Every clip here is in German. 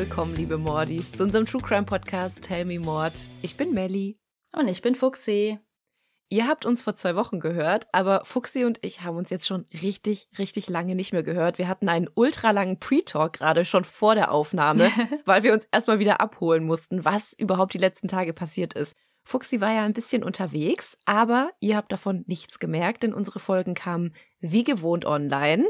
Willkommen, liebe Mordis, zu unserem True Crime Podcast Tell Me Mord. Ich bin Melly. Und ich bin Fuxi. Ihr habt uns vor zwei Wochen gehört, aber Fuxi und ich haben uns jetzt schon richtig, richtig lange nicht mehr gehört. Wir hatten einen ultralangen Pre-Talk gerade schon vor der Aufnahme, weil wir uns erstmal wieder abholen mussten, was überhaupt die letzten Tage passiert ist. Fuxi war ja ein bisschen unterwegs, aber ihr habt davon nichts gemerkt, denn unsere Folgen kamen wie gewohnt online.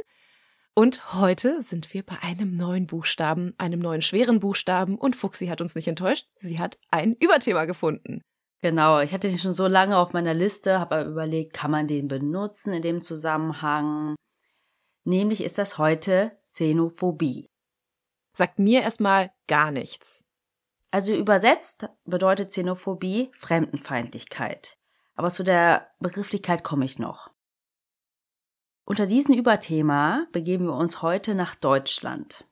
Und heute sind wir bei einem neuen Buchstaben, einem neuen schweren Buchstaben und Fuxi hat uns nicht enttäuscht. Sie hat ein Überthema gefunden. Genau, ich hatte den schon so lange auf meiner Liste, habe aber überlegt, kann man den benutzen in dem Zusammenhang? Nämlich ist das heute Xenophobie. Sagt mir erstmal gar nichts. Also übersetzt bedeutet Xenophobie Fremdenfeindlichkeit. Aber zu der Begrifflichkeit komme ich noch. Unter diesem Überthema begeben wir uns heute nach Deutschland.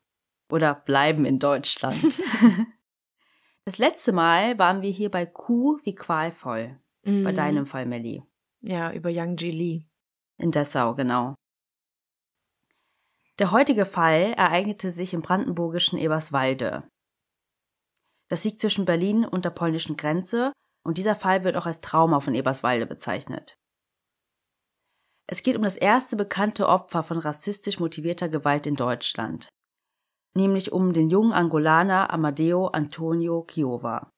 Oder bleiben in Deutschland. Das letzte Mal waren wir hier bei Kuh wie qualvoll. Mm. Bei deinem Fall, Melly. Ja, über Yang Ji Lee. In Dessau, genau. Der heutige Fall ereignete sich im brandenburgischen Eberswalde. Das liegt zwischen Berlin und der polnischen Grenze und dieser Fall wird auch als Trauma von Eberswalde bezeichnet. Es geht um das erste bekannte Opfer von rassistisch motivierter Gewalt in Deutschland nämlich um den jungen Angolaner Amadeo Antonio Kiowa,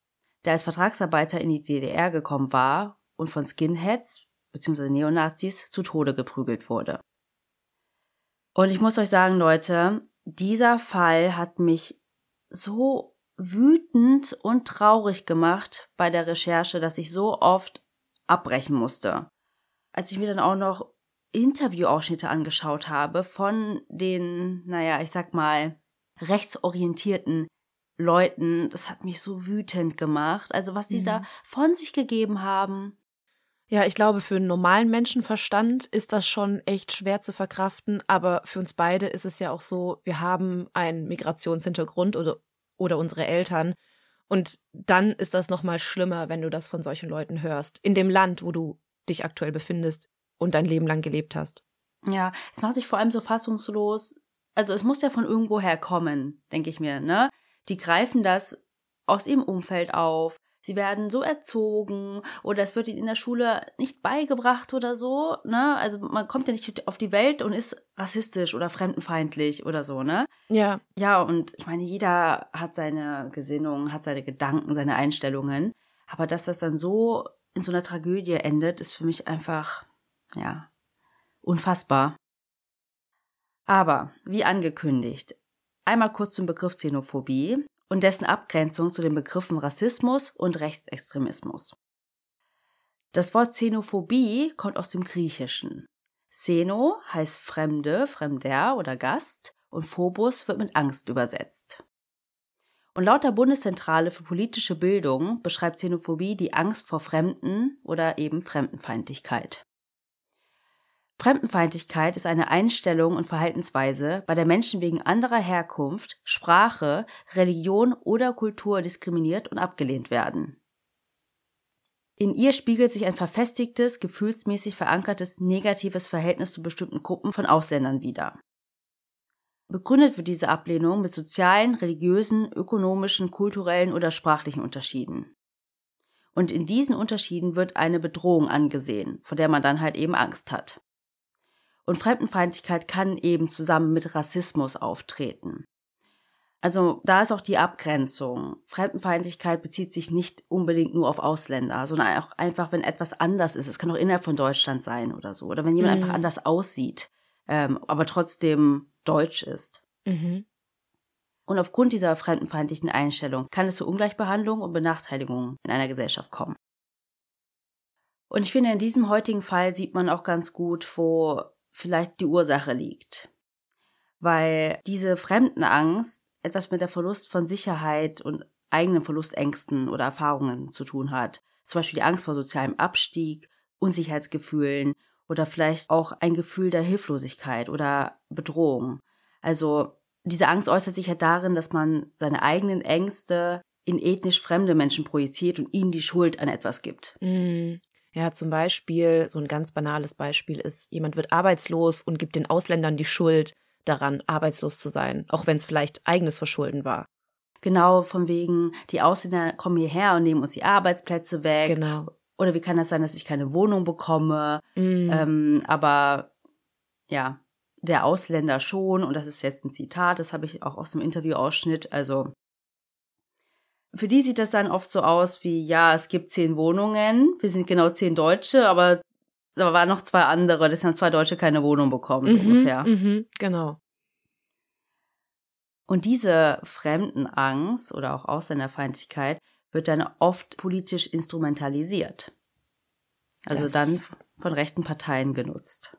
der als Vertragsarbeiter in die DDR gekommen war und von Skinheads bzw. Neonazis zu Tode geprügelt wurde. Und ich muss euch sagen, Leute, dieser Fall hat mich so wütend und traurig gemacht bei der Recherche, dass ich so oft abbrechen musste. Als ich mir dann auch noch Interviewausschnitte angeschaut habe von den, naja, ich sag mal, rechtsorientierten Leuten, das hat mich so wütend gemacht. Also was die mhm. da von sich gegeben haben. Ja, ich glaube, für einen normalen Menschenverstand ist das schon echt schwer zu verkraften, aber für uns beide ist es ja auch so, wir haben einen Migrationshintergrund oder, oder unsere Eltern. Und dann ist das nochmal schlimmer, wenn du das von solchen Leuten hörst. In dem Land, wo du dich aktuell befindest und dein Leben lang gelebt hast. Ja, es macht dich vor allem so fassungslos, also es muss ja von irgendwoher kommen, denke ich mir, ne? Die greifen das aus ihrem Umfeld auf. Sie werden so erzogen oder es wird ihnen in der Schule nicht beigebracht oder so, ne? Also man kommt ja nicht auf die Welt und ist rassistisch oder fremdenfeindlich oder so, ne? Ja. Ja, und ich meine, jeder hat seine Gesinnung, hat seine Gedanken, seine Einstellungen. Aber dass das dann so in so einer Tragödie endet, ist für mich einfach, ja, unfassbar. Aber, wie angekündigt, einmal kurz zum Begriff Xenophobie und dessen Abgrenzung zu den Begriffen Rassismus und Rechtsextremismus. Das Wort Xenophobie kommt aus dem Griechischen. Xeno heißt Fremde, Fremder oder Gast und Phobos wird mit Angst übersetzt. Und laut der Bundeszentrale für politische Bildung beschreibt Xenophobie die Angst vor Fremden oder eben Fremdenfeindlichkeit. Fremdenfeindlichkeit ist eine Einstellung und Verhaltensweise, bei der Menschen wegen anderer Herkunft, Sprache, Religion oder Kultur diskriminiert und abgelehnt werden. In ihr spiegelt sich ein verfestigtes, gefühlsmäßig verankertes negatives Verhältnis zu bestimmten Gruppen von Ausländern wider. Begründet wird diese Ablehnung mit sozialen, religiösen, ökonomischen, kulturellen oder sprachlichen Unterschieden. Und in diesen Unterschieden wird eine Bedrohung angesehen, vor der man dann halt eben Angst hat. Und Fremdenfeindlichkeit kann eben zusammen mit Rassismus auftreten. Also da ist auch die Abgrenzung. Fremdenfeindlichkeit bezieht sich nicht unbedingt nur auf Ausländer, sondern auch einfach, wenn etwas anders ist. Es kann auch innerhalb von Deutschland sein oder so. Oder wenn jemand mhm. einfach anders aussieht, ähm, aber trotzdem deutsch ist. Mhm. Und aufgrund dieser fremdenfeindlichen Einstellung kann es zu Ungleichbehandlung und Benachteiligung in einer Gesellschaft kommen. Und ich finde, in diesem heutigen Fall sieht man auch ganz gut, wo vielleicht die Ursache liegt. Weil diese Fremdenangst etwas mit der Verlust von Sicherheit und eigenen Verlustängsten oder Erfahrungen zu tun hat. Zum Beispiel die Angst vor sozialem Abstieg, Unsicherheitsgefühlen oder vielleicht auch ein Gefühl der Hilflosigkeit oder Bedrohung. Also diese Angst äußert sich ja darin, dass man seine eigenen Ängste in ethnisch fremde Menschen projiziert und ihnen die Schuld an etwas gibt. Mm. Ja, zum Beispiel, so ein ganz banales Beispiel ist, jemand wird arbeitslos und gibt den Ausländern die Schuld, daran, arbeitslos zu sein, auch wenn es vielleicht eigenes Verschulden war. Genau, von wegen, die Ausländer kommen hierher und nehmen uns die Arbeitsplätze weg. Genau. Oder wie kann das sein, dass ich keine Wohnung bekomme? Mm. Ähm, aber ja, der Ausländer schon, und das ist jetzt ein Zitat, das habe ich auch aus dem Interviewausschnitt, also für die sieht das dann oft so aus wie, ja, es gibt zehn Wohnungen, wir sind genau zehn Deutsche, aber da waren noch zwei andere, deshalb haben zwei Deutsche keine Wohnung bekommen, so mhm, ungefähr. Mhm, genau. Und diese Fremdenangst oder auch Ausländerfeindlichkeit wird dann oft politisch instrumentalisiert. Also Das- dann von rechten Parteien genutzt.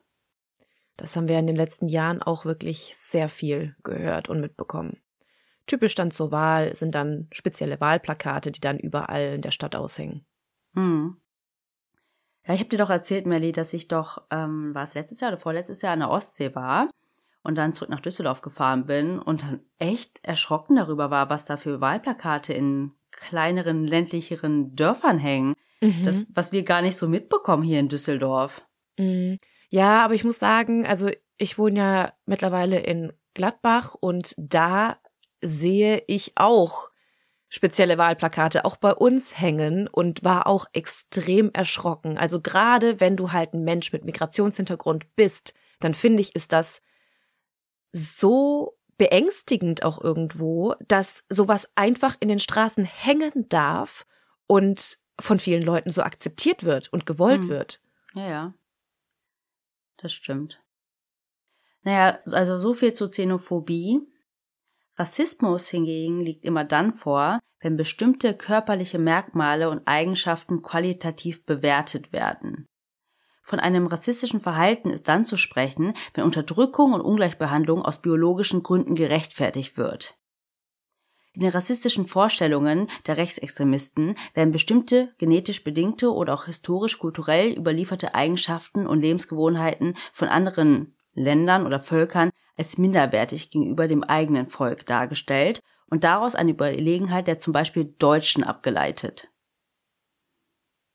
Das haben wir in den letzten Jahren auch wirklich sehr viel gehört und mitbekommen. Typisch dann zur Wahl sind dann spezielle Wahlplakate, die dann überall in der Stadt aushängen. Hm. Ja, ich habe dir doch erzählt, Melly, dass ich doch, ähm, war es letztes Jahr oder vorletztes Jahr an der Ostsee war und dann zurück nach Düsseldorf gefahren bin und dann echt erschrocken darüber war, was da für Wahlplakate in kleineren, ländlicheren Dörfern hängen. Das, was wir gar nicht so mitbekommen hier in Düsseldorf. Mm, Ja, aber ich muss sagen, also ich wohne ja mittlerweile in Gladbach und da sehe ich auch spezielle Wahlplakate auch bei uns hängen und war auch extrem erschrocken. Also gerade wenn du halt ein Mensch mit Migrationshintergrund bist, dann finde ich, ist das so beängstigend auch irgendwo, dass sowas einfach in den Straßen hängen darf und von vielen Leuten so akzeptiert wird und gewollt Hm. wird. Ja, ja. Das stimmt. Naja, also so viel zur Xenophobie. Rassismus hingegen liegt immer dann vor, wenn bestimmte körperliche Merkmale und Eigenschaften qualitativ bewertet werden. Von einem rassistischen Verhalten ist dann zu sprechen, wenn Unterdrückung und Ungleichbehandlung aus biologischen Gründen gerechtfertigt wird. In den rassistischen Vorstellungen der Rechtsextremisten werden bestimmte genetisch bedingte oder auch historisch-kulturell überlieferte Eigenschaften und Lebensgewohnheiten von anderen Ländern oder Völkern als minderwertig gegenüber dem eigenen Volk dargestellt und daraus eine Überlegenheit der zum Beispiel Deutschen abgeleitet.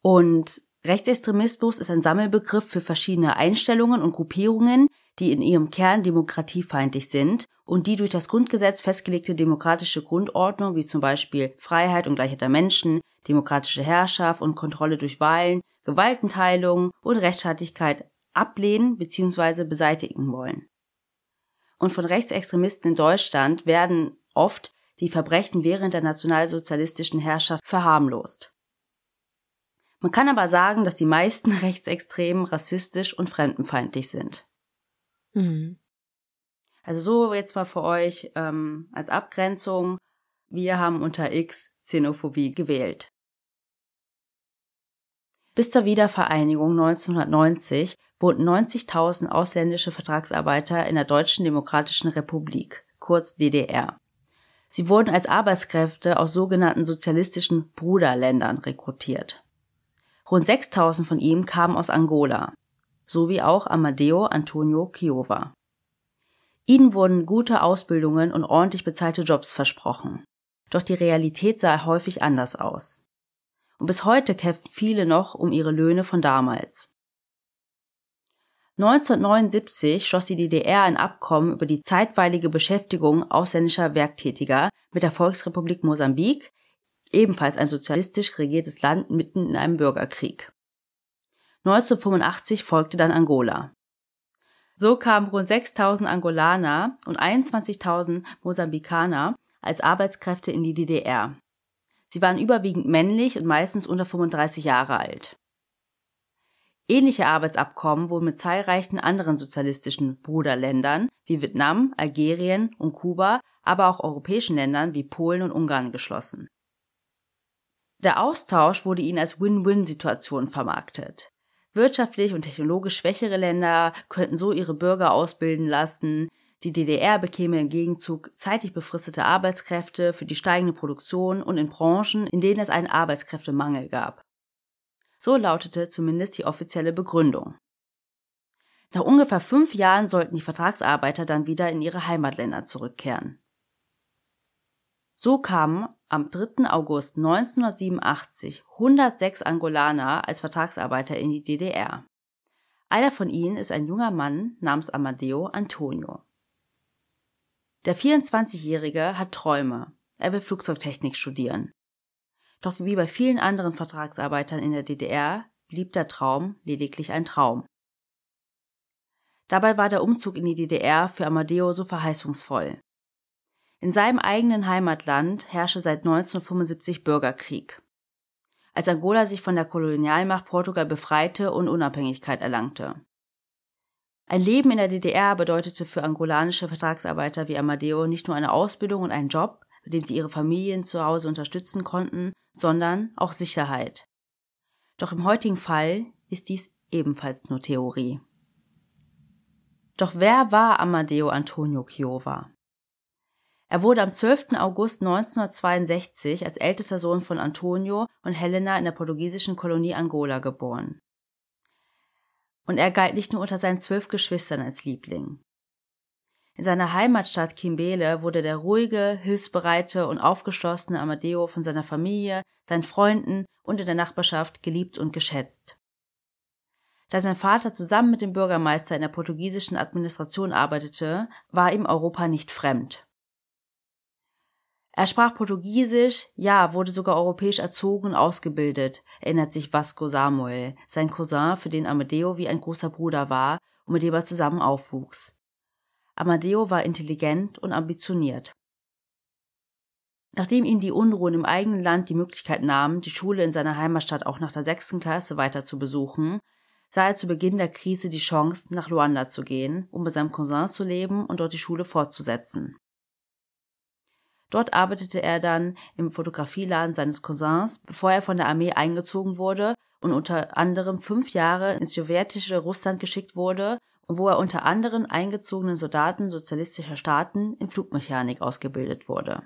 Und Rechtsextremismus ist ein Sammelbegriff für verschiedene Einstellungen und Gruppierungen, die in ihrem Kern demokratiefeindlich sind und die durch das Grundgesetz festgelegte demokratische Grundordnung, wie zum Beispiel Freiheit und Gleichheit der Menschen, demokratische Herrschaft und Kontrolle durch Wahlen, Gewaltenteilung und Rechtsstaatlichkeit ablehnen bzw. beseitigen wollen. Und von Rechtsextremisten in Deutschland werden oft die Verbrechen während der nationalsozialistischen Herrschaft verharmlost. Man kann aber sagen, dass die meisten Rechtsextremen rassistisch und fremdenfeindlich sind. Mhm. Also so jetzt mal für euch ähm, als Abgrenzung. Wir haben unter X Xenophobie gewählt. Bis zur Wiedervereinigung 1990 wohnten 90.000 ausländische Vertragsarbeiter in der Deutschen Demokratischen Republik, kurz DDR. Sie wurden als Arbeitskräfte aus sogenannten sozialistischen Bruderländern rekrutiert. Rund 6.000 von ihnen kamen aus Angola, sowie auch Amadeo Antonio Chiova. Ihnen wurden gute Ausbildungen und ordentlich bezahlte Jobs versprochen. Doch die Realität sah häufig anders aus. Und bis heute kämpfen viele noch um ihre Löhne von damals. 1979 schloss die DDR ein Abkommen über die zeitweilige Beschäftigung ausländischer Werktätiger mit der Volksrepublik Mosambik, ebenfalls ein sozialistisch regiertes Land mitten in einem Bürgerkrieg. 1985 folgte dann Angola. So kamen rund 6000 Angolaner und 21.000 Mosambikaner als Arbeitskräfte in die DDR. Sie waren überwiegend männlich und meistens unter 35 Jahre alt. Ähnliche Arbeitsabkommen wurden mit zahlreichen anderen sozialistischen Bruderländern wie Vietnam, Algerien und Kuba, aber auch europäischen Ländern wie Polen und Ungarn geschlossen. Der Austausch wurde ihnen als Win-Win-Situation vermarktet. Wirtschaftlich und technologisch schwächere Länder könnten so ihre Bürger ausbilden lassen, die DDR bekäme im Gegenzug zeitlich befristete Arbeitskräfte für die steigende Produktion und in Branchen, in denen es einen Arbeitskräftemangel gab. So lautete zumindest die offizielle Begründung. Nach ungefähr fünf Jahren sollten die Vertragsarbeiter dann wieder in ihre Heimatländer zurückkehren. So kamen am 3. August 1987 106 Angolaner als Vertragsarbeiter in die DDR. Einer von ihnen ist ein junger Mann namens Amadeo Antonio. Der 24-Jährige hat Träume. Er will Flugzeugtechnik studieren. Doch wie bei vielen anderen Vertragsarbeitern in der DDR blieb der Traum lediglich ein Traum. Dabei war der Umzug in die DDR für Amadeo so verheißungsvoll. In seinem eigenen Heimatland herrsche seit 1975 Bürgerkrieg. Als Angola sich von der Kolonialmacht Portugal befreite und Unabhängigkeit erlangte. Ein Leben in der DDR bedeutete für angolanische Vertragsarbeiter wie Amadeo nicht nur eine Ausbildung und einen Job, mit dem sie ihre Familien zu Hause unterstützen konnten, sondern auch Sicherheit. Doch im heutigen Fall ist dies ebenfalls nur Theorie. Doch wer war Amadeo Antonio Chiova? Er wurde am 12. August 1962 als ältester Sohn von Antonio und Helena in der portugiesischen Kolonie Angola geboren. Und er galt nicht nur unter seinen zwölf Geschwistern als Liebling. In seiner Heimatstadt Kimbele wurde der ruhige, hilfsbereite und aufgeschlossene Amadeo von seiner Familie, seinen Freunden und in der Nachbarschaft geliebt und geschätzt. Da sein Vater zusammen mit dem Bürgermeister in der portugiesischen Administration arbeitete, war ihm Europa nicht fremd. Er sprach Portugiesisch, ja, wurde sogar europäisch erzogen und ausgebildet, erinnert sich Vasco Samuel, sein Cousin, für den Amadeo wie ein großer Bruder war und mit dem er zusammen aufwuchs. Amadeo war intelligent und ambitioniert. Nachdem ihn die Unruhen im eigenen Land die Möglichkeit nahmen, die Schule in seiner Heimatstadt auch nach der sechsten Klasse weiter zu besuchen, sah er zu Beginn der Krise die Chance, nach Luanda zu gehen, um bei seinem Cousin zu leben und dort die Schule fortzusetzen. Dort arbeitete er dann im Fotografieladen seines Cousins, bevor er von der Armee eingezogen wurde und unter anderem fünf Jahre ins sowjetische Russland geschickt wurde wo er unter anderen eingezogenen Soldaten sozialistischer Staaten in Flugmechanik ausgebildet wurde.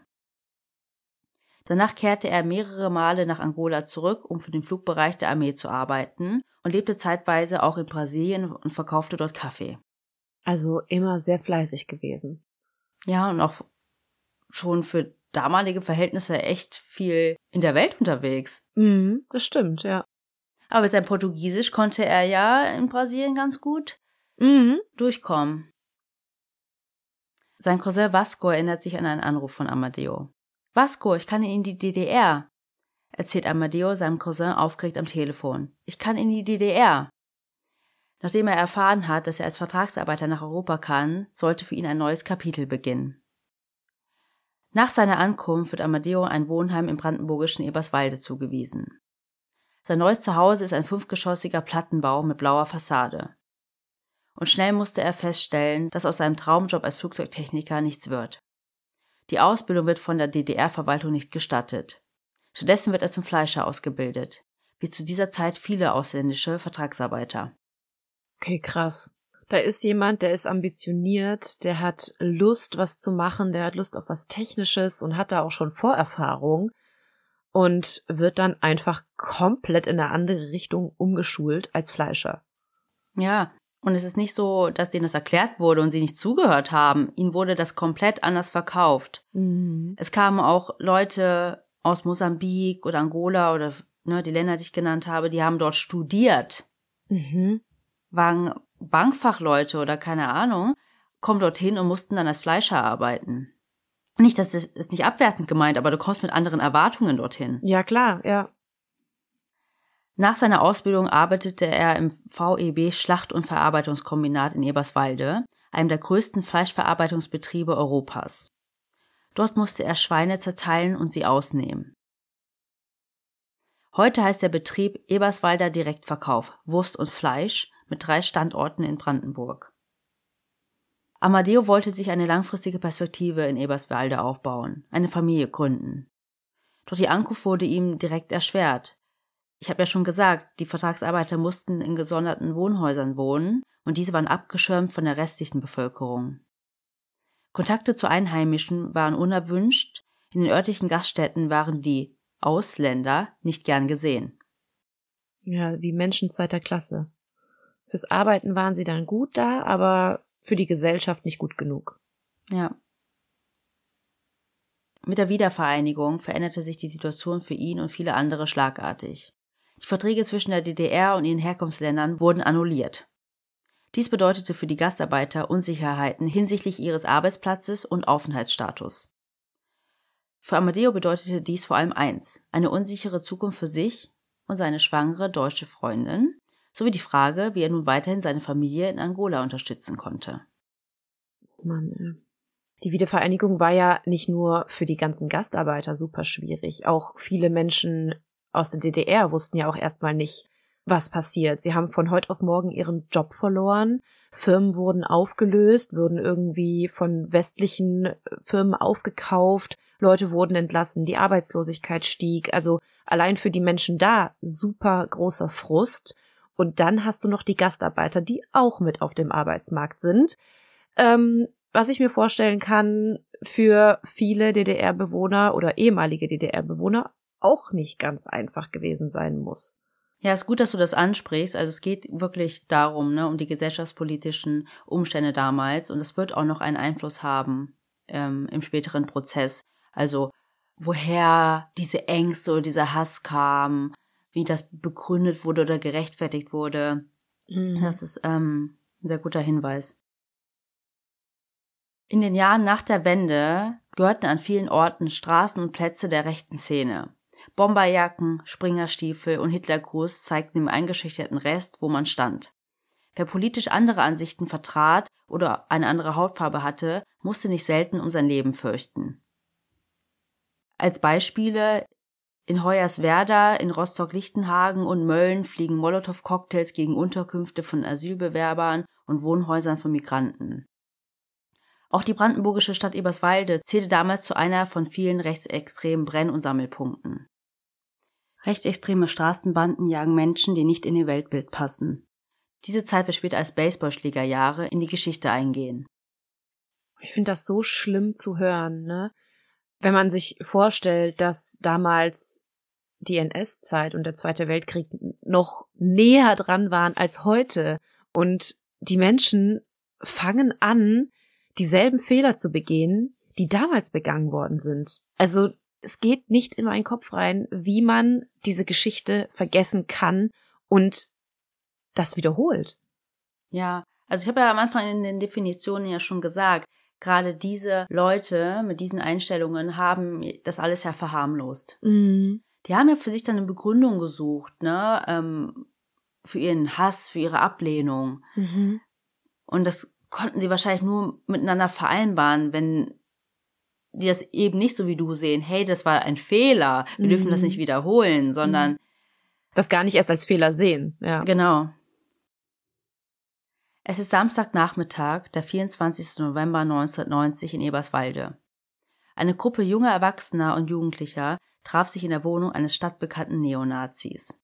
Danach kehrte er mehrere Male nach Angola zurück, um für den Flugbereich der Armee zu arbeiten und lebte zeitweise auch in Brasilien und verkaufte dort Kaffee. Also immer sehr fleißig gewesen. Ja, und auch schon für damalige Verhältnisse echt viel in der Welt unterwegs. Mhm, das stimmt, ja. Aber sein Portugiesisch konnte er ja in Brasilien ganz gut mhm. durchkommen. Sein Cousin Vasco erinnert sich an einen Anruf von Amadeo. Vasco, ich kann in die DDR, erzählt Amadeo seinem Cousin aufgeregt am Telefon. Ich kann in die DDR. Nachdem er erfahren hat, dass er als Vertragsarbeiter nach Europa kann, sollte für ihn ein neues Kapitel beginnen. Nach seiner Ankunft wird Amadeo ein Wohnheim im brandenburgischen Eberswalde zugewiesen. Sein neues Zuhause ist ein fünfgeschossiger Plattenbau mit blauer Fassade und schnell musste er feststellen, dass aus seinem Traumjob als Flugzeugtechniker nichts wird. Die Ausbildung wird von der DDR-Verwaltung nicht gestattet. Stattdessen wird er zum Fleischer ausgebildet, wie zu dieser Zeit viele ausländische Vertragsarbeiter. Okay, krass. Da ist jemand, der ist ambitioniert, der hat Lust, was zu machen, der hat Lust auf was Technisches und hat da auch schon Vorerfahrung und wird dann einfach komplett in eine andere Richtung umgeschult als Fleischer. Ja, und es ist nicht so, dass denen das erklärt wurde und sie nicht zugehört haben. Ihnen wurde das komplett anders verkauft. Mhm. Es kamen auch Leute aus Mosambik oder Angola oder ne, die Länder, die ich genannt habe, die haben dort studiert. Mhm. Waren Bankfachleute oder keine Ahnung, kommen dorthin und mussten dann als Fleischer arbeiten. Nicht, dass es ist nicht abwertend gemeint, aber du kommst mit anderen Erwartungen dorthin. Ja, klar, ja. Nach seiner Ausbildung arbeitete er im VEB Schlacht- und Verarbeitungskombinat in Eberswalde, einem der größten Fleischverarbeitungsbetriebe Europas. Dort musste er Schweine zerteilen und sie ausnehmen. Heute heißt der Betrieb Eberswalder Direktverkauf Wurst und Fleisch mit drei Standorten in Brandenburg. Amadeo wollte sich eine langfristige Perspektive in Eberswalde aufbauen, eine Familie gründen. Doch die Ankunft wurde ihm direkt erschwert, ich habe ja schon gesagt, die Vertragsarbeiter mussten in gesonderten Wohnhäusern wohnen und diese waren abgeschirmt von der restlichen Bevölkerung. Kontakte zu Einheimischen waren unerwünscht, in den örtlichen Gaststätten waren die Ausländer nicht gern gesehen. Ja, wie Menschen zweiter Klasse. Fürs Arbeiten waren sie dann gut da, aber für die Gesellschaft nicht gut genug. Ja. Mit der Wiedervereinigung veränderte sich die Situation für ihn und viele andere schlagartig. Die Verträge zwischen der DDR und ihren Herkunftsländern wurden annulliert. Dies bedeutete für die Gastarbeiter Unsicherheiten hinsichtlich ihres Arbeitsplatzes und Aufenthaltsstatus. Für Amadeo bedeutete dies vor allem eins, eine unsichere Zukunft für sich und seine schwangere deutsche Freundin, sowie die Frage, wie er nun weiterhin seine Familie in Angola unterstützen konnte. Mann, die Wiedervereinigung war ja nicht nur für die ganzen Gastarbeiter super schwierig. Auch viele Menschen aus der DDR wussten ja auch erstmal nicht, was passiert. Sie haben von heute auf morgen ihren Job verloren. Firmen wurden aufgelöst, wurden irgendwie von westlichen Firmen aufgekauft. Leute wurden entlassen, die Arbeitslosigkeit stieg. Also allein für die Menschen da super großer Frust. Und dann hast du noch die Gastarbeiter, die auch mit auf dem Arbeitsmarkt sind. Ähm, was ich mir vorstellen kann, für viele DDR-Bewohner oder ehemalige DDR-Bewohner auch nicht ganz einfach gewesen sein muss. Ja, ist gut, dass du das ansprichst. Also es geht wirklich darum, ne, um die gesellschaftspolitischen Umstände damals und es wird auch noch einen Einfluss haben ähm, im späteren Prozess. Also woher diese Ängste oder dieser Hass kam, wie das begründet wurde oder gerechtfertigt wurde. Mhm. Das ist ähm, ein sehr guter Hinweis. In den Jahren nach der Wende gehörten an vielen Orten Straßen und Plätze der rechten Szene. Bomberjacken, Springerstiefel und Hitlergruß zeigten dem eingeschüchterten Rest, wo man stand. Wer politisch andere Ansichten vertrat oder eine andere Hautfarbe hatte, musste nicht selten um sein Leben fürchten. Als Beispiele in Hoyerswerda, in Rostock-Lichtenhagen und Mölln fliegen Molotow-Cocktails gegen Unterkünfte von Asylbewerbern und Wohnhäusern von Migranten. Auch die brandenburgische Stadt Eberswalde zählte damals zu einer von vielen rechtsextremen Brenn- und Sammelpunkten. Rechtsextreme Straßenbanden jagen Menschen, die nicht in ihr Weltbild passen. Diese Zeit wird später als Baseballschlägerjahre in die Geschichte eingehen. Ich finde das so schlimm zu hören, ne? Wenn man sich vorstellt, dass damals die NS-Zeit und der Zweite Weltkrieg noch näher dran waren als heute und die Menschen fangen an, dieselben Fehler zu begehen, die damals begangen worden sind. Also es geht nicht in meinen Kopf rein, wie man diese Geschichte vergessen kann und das wiederholt. Ja, also ich habe ja am Anfang in den Definitionen ja schon gesagt, gerade diese Leute mit diesen Einstellungen haben das alles ja verharmlost. Mhm. Die haben ja für sich dann eine Begründung gesucht, ne, ähm, für ihren Hass, für ihre Ablehnung. Mhm. Und das konnten sie wahrscheinlich nur miteinander vereinbaren, wenn die das eben nicht so wie du sehen, hey, das war ein Fehler, wir mhm. dürfen das nicht mhm. wiederholen, sondern mhm. das gar nicht erst als Fehler sehen. Ja. Genau. Es ist Samstagnachmittag, der 24. November 1990 in Eberswalde. Eine Gruppe junger Erwachsener und Jugendlicher traf sich in der Wohnung eines stadtbekannten Neonazis.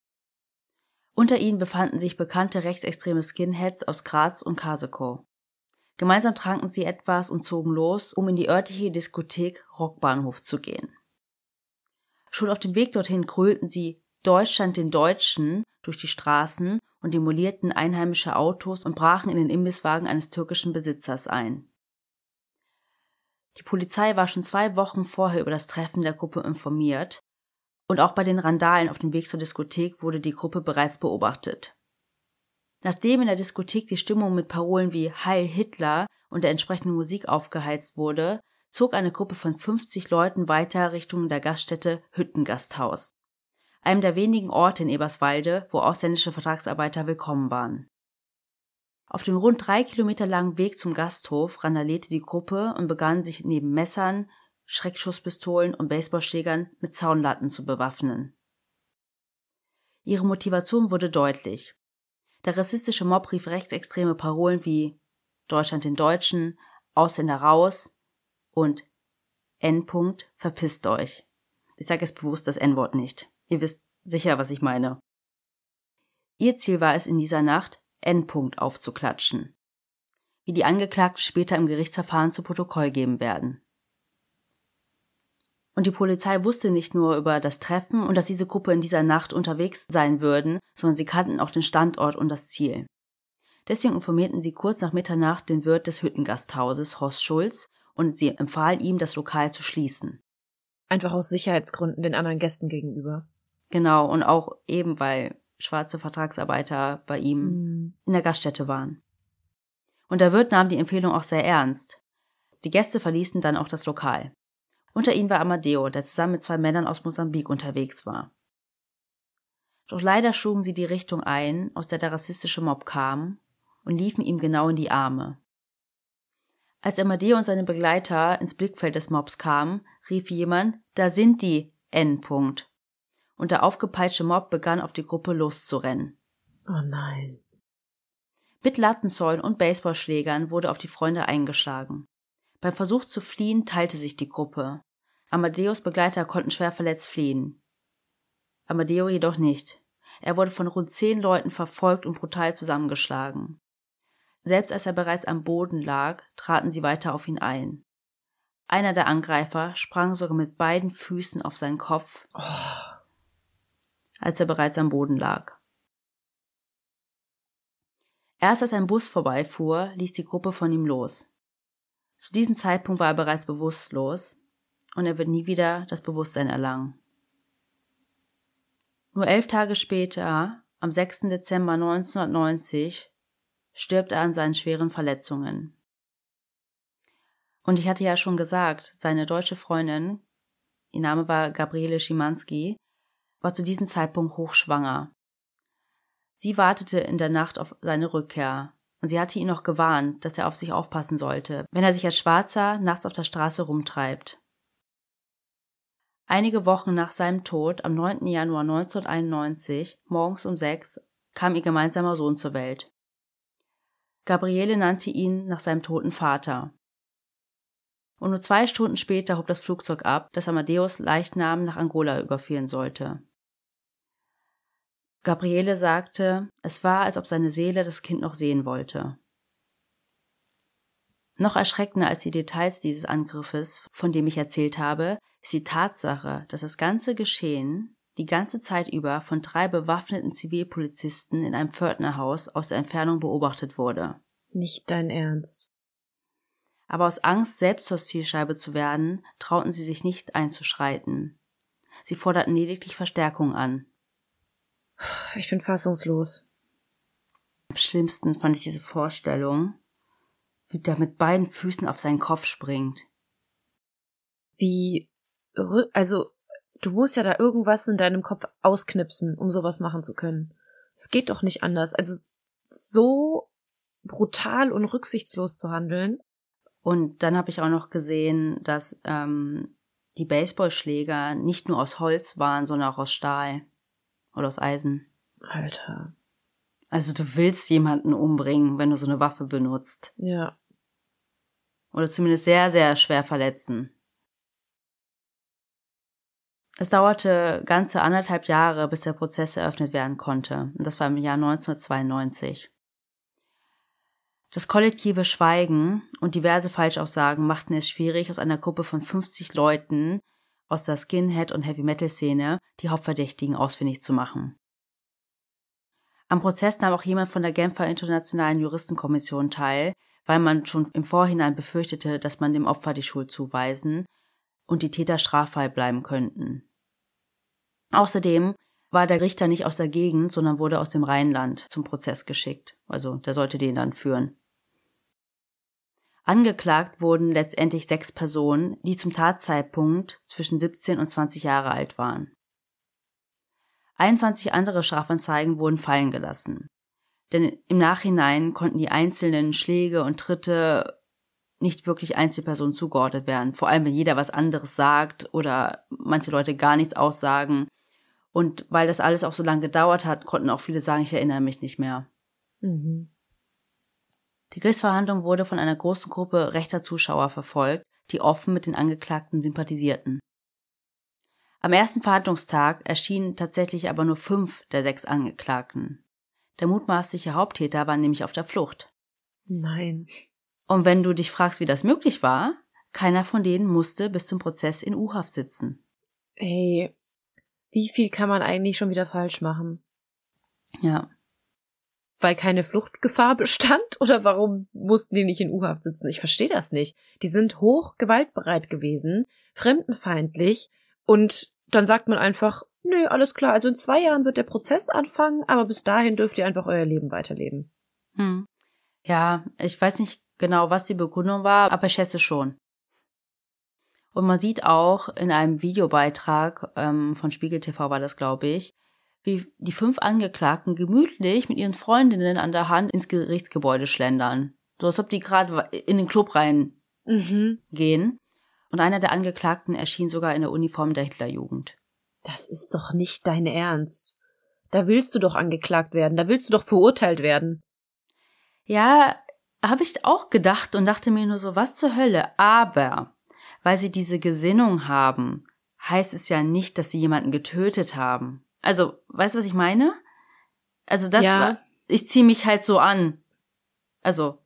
Unter ihnen befanden sich bekannte rechtsextreme Skinheads aus Graz und Kasekow. Gemeinsam tranken sie etwas und zogen los, um in die örtliche Diskothek Rockbahnhof zu gehen. Schon auf dem Weg dorthin grölten sie Deutschland den Deutschen durch die Straßen und demolierten einheimische Autos und brachen in den Imbisswagen eines türkischen Besitzers ein. Die Polizei war schon zwei Wochen vorher über das Treffen der Gruppe informiert, und auch bei den Randalen auf dem Weg zur Diskothek wurde die Gruppe bereits beobachtet. Nachdem in der Diskothek die Stimmung mit Parolen wie Heil Hitler und der entsprechenden Musik aufgeheizt wurde, zog eine Gruppe von 50 Leuten weiter Richtung der Gaststätte Hüttengasthaus, einem der wenigen Orte in Eberswalde, wo ausländische Vertragsarbeiter willkommen waren. Auf dem rund drei Kilometer langen Weg zum Gasthof randalierte die Gruppe und begann sich neben Messern, Schreckschusspistolen und Baseballschlägern mit Zaunlatten zu bewaffnen. Ihre Motivation wurde deutlich. Der rassistische Mob rief rechtsextreme Parolen wie Deutschland den Deutschen, Ausländer raus und N. -Punkt, verpisst euch. Ich sage jetzt bewusst das N-Wort nicht. Ihr wisst sicher, was ich meine. Ihr Ziel war es in dieser Nacht, N. -Punkt aufzuklatschen. Wie die Angeklagten später im Gerichtsverfahren zu Protokoll geben werden. Und die Polizei wusste nicht nur über das Treffen und dass diese Gruppe in dieser Nacht unterwegs sein würden, sondern sie kannten auch den Standort und das Ziel. Deswegen informierten sie kurz nach Mitternacht den Wirt des Hüttengasthauses, Horst Schulz, und sie empfahlen ihm, das Lokal zu schließen. Einfach aus Sicherheitsgründen den anderen Gästen gegenüber. Genau, und auch eben, weil schwarze Vertragsarbeiter bei ihm mhm. in der Gaststätte waren. Und der Wirt nahm die Empfehlung auch sehr ernst. Die Gäste verließen dann auch das Lokal. Unter ihnen war Amadeo, der zusammen mit zwei Männern aus Mosambik unterwegs war. Doch leider schlugen sie die Richtung ein, aus der der rassistische Mob kam, und liefen ihm genau in die Arme. Als Amadeo und seine Begleiter ins Blickfeld des Mobs kamen, rief jemand, da sind die, N. -Punkt. Und der aufgepeitschte Mob begann auf die Gruppe loszurennen. Oh nein. Mit Lattenzäunen und Baseballschlägern wurde auf die Freunde eingeschlagen. Beim Versuch zu fliehen teilte sich die Gruppe. Amadeus Begleiter konnten schwer verletzt fliehen. Amadeo jedoch nicht. Er wurde von rund zehn Leuten verfolgt und brutal zusammengeschlagen. Selbst als er bereits am Boden lag, traten sie weiter auf ihn ein. Einer der Angreifer sprang sogar mit beiden Füßen auf seinen Kopf, oh. Als er bereits am Boden lag. Erst als ein Bus vorbeifuhr, ließ die Gruppe von ihm los. Zu diesem Zeitpunkt war er bereits bewusstlos und er wird nie wieder das Bewusstsein erlangen. Nur elf Tage später, am 6. Dezember 1990, stirbt er an seinen schweren Verletzungen. Und ich hatte ja schon gesagt, seine deutsche Freundin, ihr Name war Gabriele Schimanski, war zu diesem Zeitpunkt hochschwanger. Sie wartete in der Nacht auf seine Rückkehr, und sie hatte ihn noch gewarnt, dass er auf sich aufpassen sollte, wenn er sich als Schwarzer nachts auf der Straße rumtreibt. Einige Wochen nach seinem Tod am 9. Januar 1991, morgens um sechs, kam ihr gemeinsamer Sohn zur Welt. Gabriele nannte ihn nach seinem toten Vater. Und nur zwei Stunden später hob das Flugzeug ab, das Amadeus Leichnam nach Angola überführen sollte. Gabriele sagte, es war, als ob seine Seele das Kind noch sehen wollte. Noch erschreckender als die Details dieses Angriffes, von dem ich erzählt habe, ist die Tatsache, dass das ganze Geschehen die ganze Zeit über von drei bewaffneten Zivilpolizisten in einem Pförtnerhaus aus der Entfernung beobachtet wurde. Nicht dein Ernst. Aber aus Angst, selbst zur Zielscheibe zu werden, trauten sie sich nicht einzuschreiten. Sie forderten lediglich Verstärkung an. Ich bin fassungslos. Am schlimmsten fand ich diese Vorstellung, wie der mit beiden Füßen auf seinen Kopf springt. Wie, also, du musst ja da irgendwas in deinem Kopf ausknipsen, um sowas machen zu können. Es geht doch nicht anders. Also, so brutal und rücksichtslos zu handeln. Und dann habe ich auch noch gesehen, dass ähm, die Baseballschläger nicht nur aus Holz waren, sondern auch aus Stahl oder aus Eisen. Alter. Also du willst jemanden umbringen, wenn du so eine Waffe benutzt. Ja. Oder zumindest sehr, sehr schwer verletzen. Es dauerte ganze anderthalb Jahre, bis der Prozess eröffnet werden konnte. Und das war im Jahr 1992. Das kollektive Schweigen und diverse Falschaussagen machten es schwierig, aus einer Gruppe von 50 Leuten aus der Skinhead- und Heavy-Metal-Szene die Hauptverdächtigen ausfindig zu machen. Am Prozess nahm auch jemand von der Genfer Internationalen Juristenkommission teil, weil man schon im Vorhinein befürchtete, dass man dem Opfer die Schuld zuweisen und die Täter straffrei bleiben könnten. Außerdem war der Richter nicht aus der Gegend, sondern wurde aus dem Rheinland zum Prozess geschickt. Also der sollte den dann führen. Angeklagt wurden letztendlich sechs Personen, die zum Tatzeitpunkt zwischen 17 und 20 Jahre alt waren. 21 andere Strafanzeigen wurden fallen gelassen. Denn im Nachhinein konnten die einzelnen Schläge und Tritte nicht wirklich Einzelpersonen zugeordnet werden. Vor allem, wenn jeder was anderes sagt oder manche Leute gar nichts aussagen. Und weil das alles auch so lange gedauert hat, konnten auch viele sagen, ich erinnere mich nicht mehr. Mhm. Die Gerichtsverhandlung wurde von einer großen Gruppe rechter Zuschauer verfolgt, die offen mit den Angeklagten sympathisierten. Am ersten Verhandlungstag erschienen tatsächlich aber nur fünf der sechs Angeklagten. Der mutmaßliche Haupttäter war nämlich auf der Flucht. Nein. Und wenn du dich fragst, wie das möglich war, keiner von denen musste bis zum Prozess in U-Haft sitzen. Ey, wie viel kann man eigentlich schon wieder falsch machen? Ja weil keine Fluchtgefahr bestand? Oder warum mussten die nicht in U-Haft sitzen? Ich verstehe das nicht. Die sind hoch gewaltbereit gewesen, fremdenfeindlich und dann sagt man einfach, nö, alles klar, also in zwei Jahren wird der Prozess anfangen, aber bis dahin dürft ihr einfach euer Leben weiterleben. Hm. Ja, ich weiß nicht genau, was die Begründung war, aber ich schätze schon. Und man sieht auch in einem Videobeitrag ähm, von Spiegel TV war das, glaube ich, wie die fünf Angeklagten gemütlich mit ihren Freundinnen an der Hand ins Gerichtsgebäude schlendern. So als ob die gerade in den Club rein mhm. gehen. Und einer der Angeklagten erschien sogar in der Uniform der Hitlerjugend. Das ist doch nicht dein Ernst. Da willst du doch angeklagt werden, da willst du doch verurteilt werden. Ja, habe ich auch gedacht und dachte mir nur so, was zur Hölle? Aber weil sie diese Gesinnung haben, heißt es ja nicht, dass sie jemanden getötet haben. Also, weißt du, was ich meine? Also das ja. war, ich ziehe mich halt so an. Also.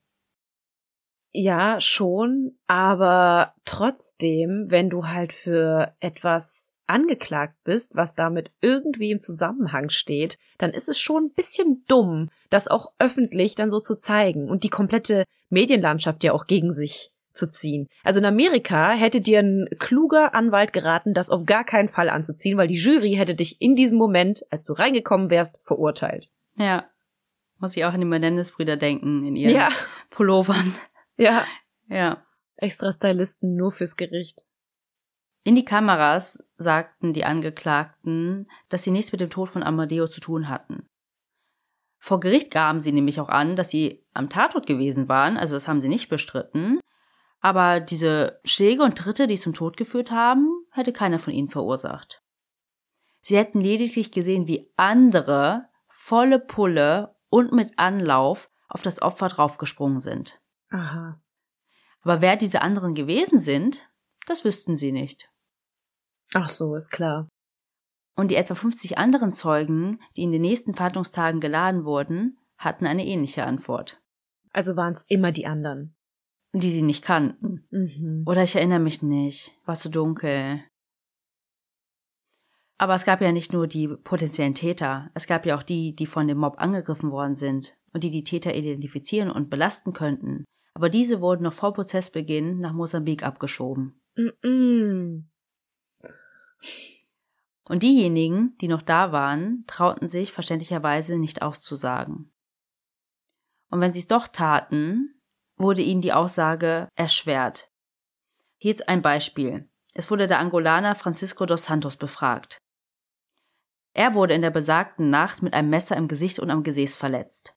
Ja, schon, aber trotzdem, wenn du halt für etwas angeklagt bist, was damit irgendwie im Zusammenhang steht, dann ist es schon ein bisschen dumm, das auch öffentlich dann so zu zeigen und die komplette Medienlandschaft ja auch gegen sich zu ziehen. Also in Amerika hätte dir ein kluger Anwalt geraten, das auf gar keinen Fall anzuziehen, weil die Jury hätte dich in diesem Moment, als du reingekommen wärst, verurteilt. Ja. Muss ich auch an die Menendez-Brüder denken, in ihren ja. Pullovern. Ja. Ja. Extra Stylisten nur fürs Gericht. In die Kameras sagten die Angeklagten, dass sie nichts mit dem Tod von Amadeo zu tun hatten. Vor Gericht gaben sie nämlich auch an, dass sie am Tatort gewesen waren, also das haben sie nicht bestritten, aber diese Schläge und Tritte, die zum Tod geführt haben, hätte keiner von ihnen verursacht. Sie hätten lediglich gesehen, wie andere volle Pulle und mit Anlauf auf das Opfer draufgesprungen sind. Aha. Aber wer diese anderen gewesen sind, das wüssten sie nicht. Ach so, ist klar. Und die etwa 50 anderen Zeugen, die in den nächsten Verhandlungstagen geladen wurden, hatten eine ähnliche Antwort. Also waren es immer die anderen die sie nicht kannten. Mhm. Oder ich erinnere mich nicht, war zu dunkel. Aber es gab ja nicht nur die potenziellen Täter, es gab ja auch die, die von dem Mob angegriffen worden sind und die die Täter identifizieren und belasten könnten. Aber diese wurden noch vor Prozessbeginn nach Mosambik abgeschoben. Mhm. Und diejenigen, die noch da waren, trauten sich verständlicherweise nicht auszusagen. Und wenn sie es doch taten, wurde ihnen die Aussage erschwert. Hier jetzt ein Beispiel. Es wurde der Angolaner Francisco dos Santos befragt. Er wurde in der besagten Nacht mit einem Messer im Gesicht und am Gesäß verletzt.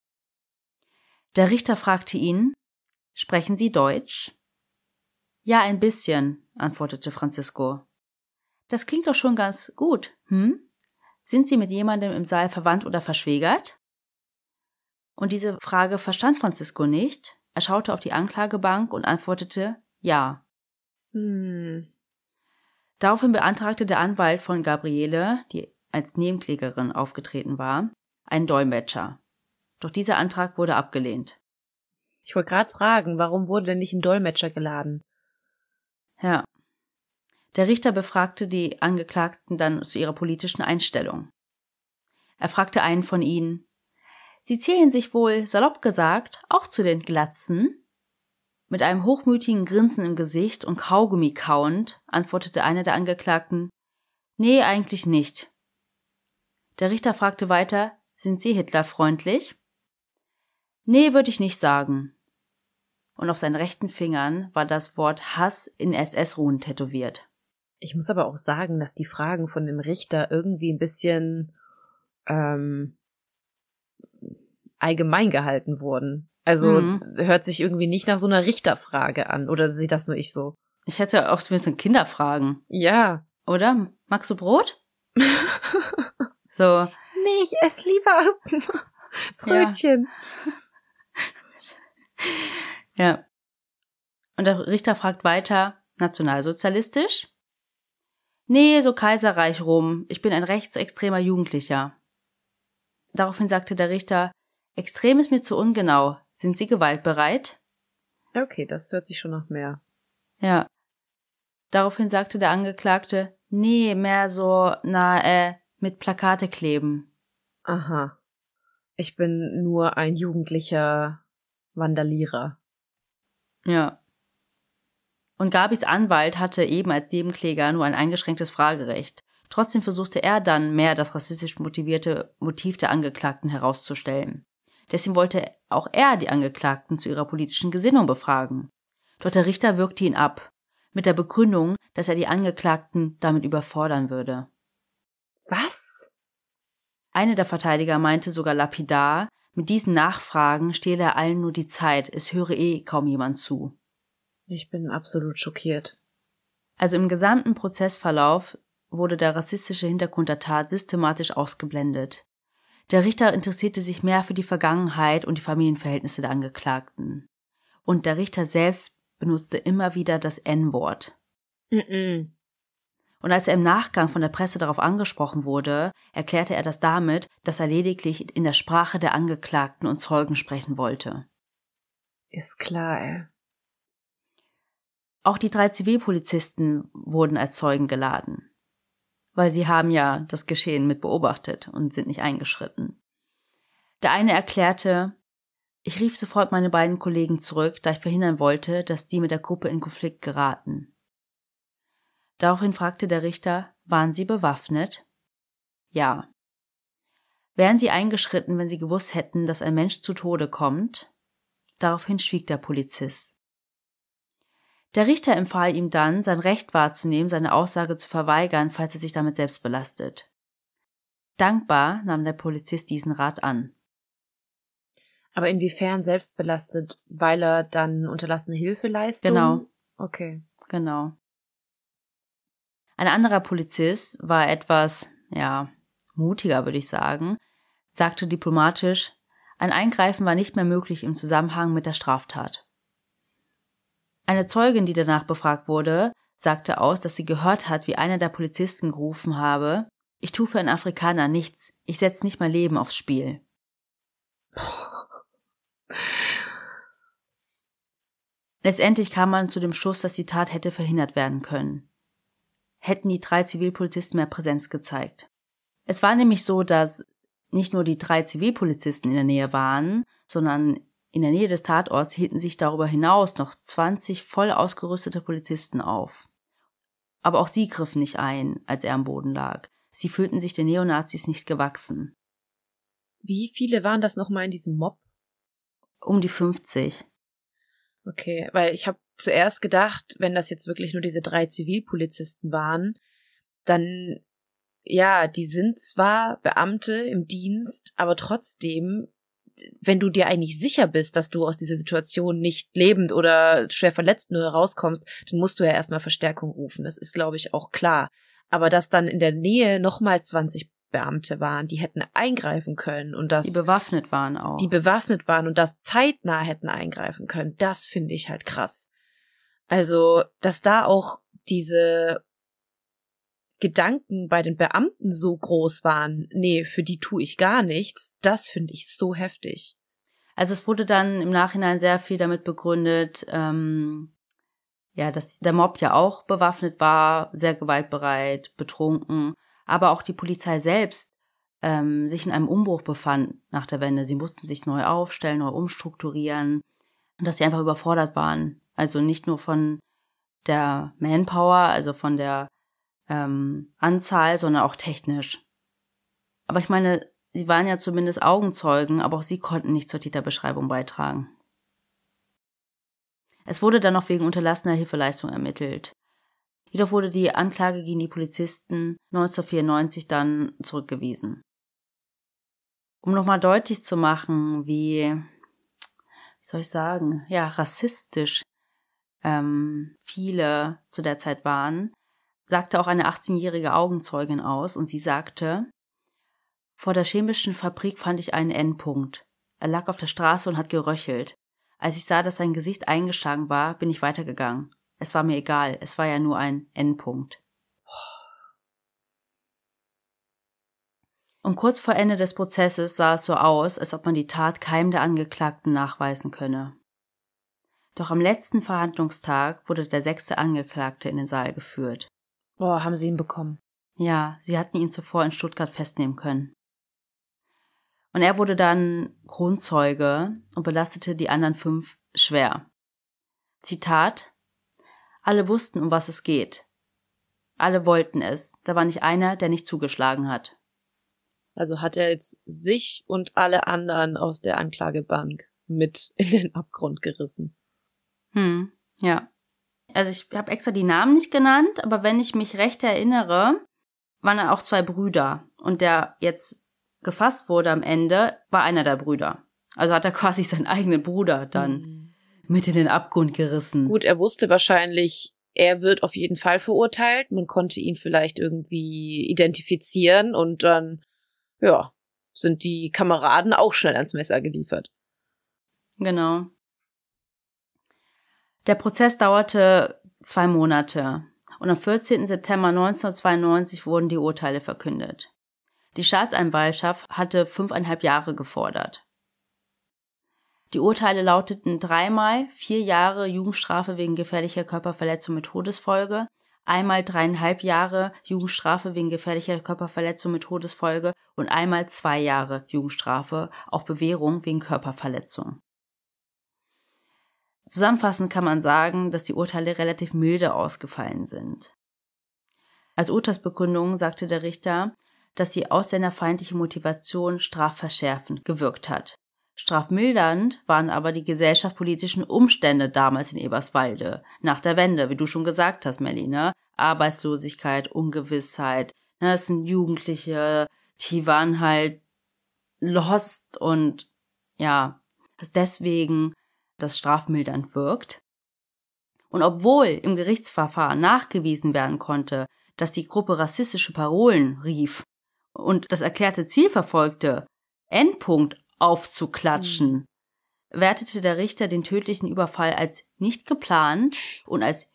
Der Richter fragte ihn, Sprechen Sie Deutsch? Ja, ein bisschen, antwortete Francisco. Das klingt doch schon ganz gut, hm? Sind Sie mit jemandem im Saal verwandt oder verschwägert? Und diese Frage verstand Francisco nicht, er schaute auf die Anklagebank und antwortete Ja. Hm. Daraufhin beantragte der Anwalt von Gabriele, die als Nebenklägerin aufgetreten war, einen Dolmetscher. Doch dieser Antrag wurde abgelehnt. Ich wollte gerade fragen, warum wurde denn nicht ein Dolmetscher geladen? Ja. Der Richter befragte die Angeklagten dann zu ihrer politischen Einstellung. Er fragte einen von ihnen, Sie zählen sich wohl, salopp gesagt, auch zu den Glatzen? Mit einem hochmütigen Grinsen im Gesicht und Kaugummi kauend antwortete einer der Angeklagten Nee, eigentlich nicht. Der Richter fragte weiter Sind Sie Hitlerfreundlich? Nee, würde ich nicht sagen. Und auf seinen rechten Fingern war das Wort Hass in SS-Ruhen tätowiert. Ich muss aber auch sagen, dass die Fragen von dem Richter irgendwie ein bisschen ähm, allgemein gehalten wurden. Also mhm. hört sich irgendwie nicht nach so einer Richterfrage an. Oder sieht das nur ich so? Ich hätte auch so Kinderfragen. Ja. Oder? Magst du Brot? so. Nee, ich esse lieber Brötchen. Ja. ja. Und der Richter fragt weiter, nationalsozialistisch? Nee, so Kaiserreich rum. Ich bin ein rechtsextremer Jugendlicher. Daraufhin sagte der Richter, Extrem ist mir zu ungenau. Sind Sie gewaltbereit? Okay, das hört sich schon nach mehr. Ja. Daraufhin sagte der Angeklagte, nee, mehr so, na, äh, mit Plakate kleben. Aha. Ich bin nur ein jugendlicher Vandalierer. Ja. Und Gabis Anwalt hatte eben als Nebenkläger nur ein eingeschränktes Fragerecht. Trotzdem versuchte er dann mehr das rassistisch motivierte Motiv der Angeklagten herauszustellen. Deswegen wollte auch er die Angeklagten zu ihrer politischen Gesinnung befragen. Doch der Richter wirkte ihn ab, mit der Begründung, dass er die Angeklagten damit überfordern würde. Was? Eine der Verteidiger meinte sogar lapidar, mit diesen Nachfragen stehle er allen nur die Zeit, es höre eh kaum jemand zu. Ich bin absolut schockiert. Also im gesamten Prozessverlauf wurde der rassistische Hintergrund der Tat systematisch ausgeblendet. Der Richter interessierte sich mehr für die Vergangenheit und die Familienverhältnisse der Angeklagten. Und der Richter selbst benutzte immer wieder das N-Wort. Mm -mm. Und als er im Nachgang von der Presse darauf angesprochen wurde, erklärte er das damit, dass er lediglich in der Sprache der Angeklagten und Zeugen sprechen wollte. Ist klar, ey. Auch die drei Zivilpolizisten wurden als Zeugen geladen. Weil sie haben ja das Geschehen mit beobachtet und sind nicht eingeschritten. Der eine erklärte, ich rief sofort meine beiden Kollegen zurück, da ich verhindern wollte, dass die mit der Gruppe in Konflikt geraten. Daraufhin fragte der Richter, waren Sie bewaffnet? Ja. Wären Sie eingeschritten, wenn Sie gewusst hätten, dass ein Mensch zu Tode kommt? Daraufhin schwieg der Polizist. Der Richter empfahl ihm dann, sein Recht wahrzunehmen, seine Aussage zu verweigern, falls er sich damit selbst belastet. Dankbar nahm der Polizist diesen Rat an. Aber inwiefern selbst belastet? Weil er dann unterlassene Hilfe leistet? Genau. Okay. Genau. Ein anderer Polizist war etwas, ja, mutiger, würde ich sagen, sagte diplomatisch, ein Eingreifen war nicht mehr möglich im Zusammenhang mit der Straftat. Eine Zeugin, die danach befragt wurde, sagte aus, dass sie gehört hat, wie einer der Polizisten gerufen habe, ich tue für einen Afrikaner nichts, ich setze nicht mein Leben aufs Spiel. Letztendlich kam man zu dem Schluss, dass die Tat hätte verhindert werden können hätten die drei Zivilpolizisten mehr Präsenz gezeigt. Es war nämlich so, dass nicht nur die drei Zivilpolizisten in der Nähe waren, sondern in der Nähe des Tatorts hielten sich darüber hinaus noch 20 voll ausgerüstete Polizisten auf. Aber auch sie griffen nicht ein, als er am Boden lag. Sie fühlten sich den Neonazis nicht gewachsen. Wie viele waren das nochmal in diesem Mob? Um die 50. Okay, weil ich habe zuerst gedacht, wenn das jetzt wirklich nur diese drei Zivilpolizisten waren, dann ja, die sind zwar Beamte im Dienst, aber trotzdem, wenn du dir eigentlich sicher bist, dass du aus dieser Situation nicht lebend oder schwer verletzt nur herauskommst, dann musst du ja erstmal Verstärkung rufen. Das ist, glaube ich, auch klar. Aber dass dann in der Nähe nochmal 20 Beamte waren, die hätten eingreifen können und das. Die bewaffnet waren auch. Die bewaffnet waren und das zeitnah hätten eingreifen können, das finde ich halt krass. Also, dass da auch diese Gedanken bei den Beamten so groß waren, nee, für die tue ich gar nichts, das finde ich so heftig. Also es wurde dann im Nachhinein sehr viel damit begründet, ähm, ja, dass der Mob ja auch bewaffnet war, sehr gewaltbereit, betrunken, aber auch die Polizei selbst ähm, sich in einem Umbruch befand nach der Wende. Sie mussten sich neu aufstellen, neu umstrukturieren und dass sie einfach überfordert waren also nicht nur von der Manpower, also von der ähm, Anzahl, sondern auch technisch. Aber ich meine, sie waren ja zumindest Augenzeugen, aber auch sie konnten nicht zur Täterbeschreibung beitragen. Es wurde dann noch wegen unterlassener Hilfeleistung ermittelt. Jedoch wurde die Anklage gegen die Polizisten 1994 dann zurückgewiesen. Um nochmal deutlich zu machen, wie, wie soll ich sagen, ja, rassistisch ähm, viele zu der Zeit waren, sagte auch eine 18-jährige Augenzeugin aus und sie sagte, vor der chemischen Fabrik fand ich einen Endpunkt. Er lag auf der Straße und hat geröchelt. Als ich sah, dass sein Gesicht eingeschlagen war, bin ich weitergegangen. Es war mir egal, es war ja nur ein Endpunkt. Und kurz vor Ende des Prozesses sah es so aus, als ob man die Tat keinem der Angeklagten nachweisen könne. Doch am letzten Verhandlungstag wurde der sechste Angeklagte in den Saal geführt. Boah, haben sie ihn bekommen. Ja, sie hatten ihn zuvor in Stuttgart festnehmen können. Und er wurde dann Kronzeuge und belastete die anderen fünf schwer. Zitat Alle wussten, um was es geht. Alle wollten es, da war nicht einer, der nicht zugeschlagen hat. Also hat er jetzt sich und alle anderen aus der Anklagebank mit in den Abgrund gerissen. Hm, ja. Also ich habe extra die Namen nicht genannt, aber wenn ich mich recht erinnere, waren da auch zwei Brüder. Und der jetzt gefasst wurde am Ende, war einer der Brüder. Also hat er quasi seinen eigenen Bruder dann mhm. mit in den Abgrund gerissen. Gut, er wusste wahrscheinlich, er wird auf jeden Fall verurteilt. Man konnte ihn vielleicht irgendwie identifizieren und dann, ja, sind die Kameraden auch schnell ans Messer geliefert. Genau. Der Prozess dauerte zwei Monate und am 14. September 1992 wurden die Urteile verkündet. Die Staatsanwaltschaft hatte fünfeinhalb Jahre gefordert. Die Urteile lauteten dreimal vier Jahre Jugendstrafe wegen gefährlicher Körperverletzung mit Todesfolge, einmal dreieinhalb Jahre Jugendstrafe wegen gefährlicher Körperverletzung mit Todesfolge und einmal zwei Jahre Jugendstrafe auf Bewährung wegen Körperverletzung. Zusammenfassend kann man sagen, dass die Urteile relativ milde ausgefallen sind. Als Urteilsbegründung sagte der Richter, dass die ausländerfeindliche Motivation strafverschärfend gewirkt hat. Strafmildernd waren aber die gesellschaftspolitischen Umstände damals in Eberswalde, nach der Wende, wie du schon gesagt hast, Melly, ne? Arbeitslosigkeit, Ungewissheit, ne? Das sind Jugendliche, die waren halt lost und ja, dass deswegen das strafmildernd wirkt. Und obwohl im Gerichtsverfahren nachgewiesen werden konnte, dass die Gruppe rassistische Parolen rief und das erklärte Ziel verfolgte, Endpunkt aufzuklatschen, mhm. wertete der Richter den tödlichen Überfall als nicht geplant und als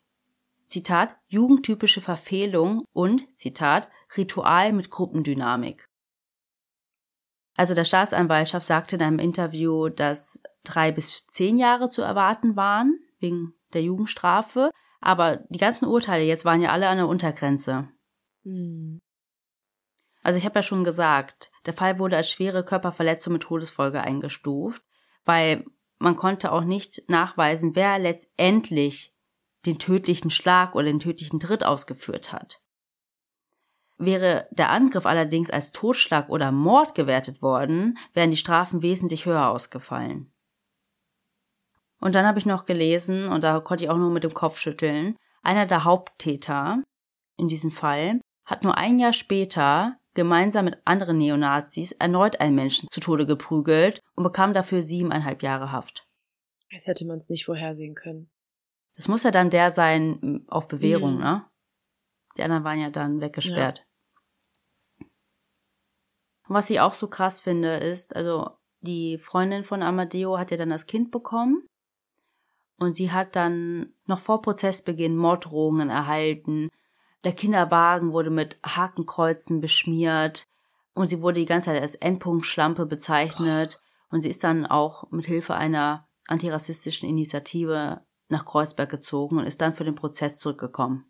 Zitat jugendtypische Verfehlung und Zitat Ritual mit Gruppendynamik. Also der Staatsanwaltschaft sagte in einem Interview, dass drei bis zehn Jahre zu erwarten waren, wegen der Jugendstrafe. Aber die ganzen Urteile jetzt waren ja alle an der Untergrenze. Mhm. Also ich habe ja schon gesagt, der Fall wurde als schwere Körperverletzung mit Todesfolge eingestuft, weil man konnte auch nicht nachweisen, wer letztendlich den tödlichen Schlag oder den tödlichen Tritt ausgeführt hat. Wäre der Angriff allerdings als Totschlag oder Mord gewertet worden, wären die Strafen wesentlich höher ausgefallen. Und dann habe ich noch gelesen, und da konnte ich auch nur mit dem Kopf schütteln, einer der Haupttäter in diesem Fall hat nur ein Jahr später gemeinsam mit anderen Neonazis erneut einen Menschen zu Tode geprügelt und bekam dafür siebeneinhalb Jahre Haft. Das hätte man es nicht vorhersehen können. Das muss ja dann der sein auf Bewährung, mhm. ne? Die anderen waren ja dann weggesperrt. Ja. Was ich auch so krass finde, ist, also die Freundin von Amadeo hat ja dann das Kind bekommen und sie hat dann noch vor Prozessbeginn Morddrohungen erhalten. Der Kinderwagen wurde mit Hakenkreuzen beschmiert und sie wurde die ganze Zeit als Endpunktschlampe bezeichnet. Und sie ist dann auch mit Hilfe einer antirassistischen Initiative nach Kreuzberg gezogen und ist dann für den Prozess zurückgekommen.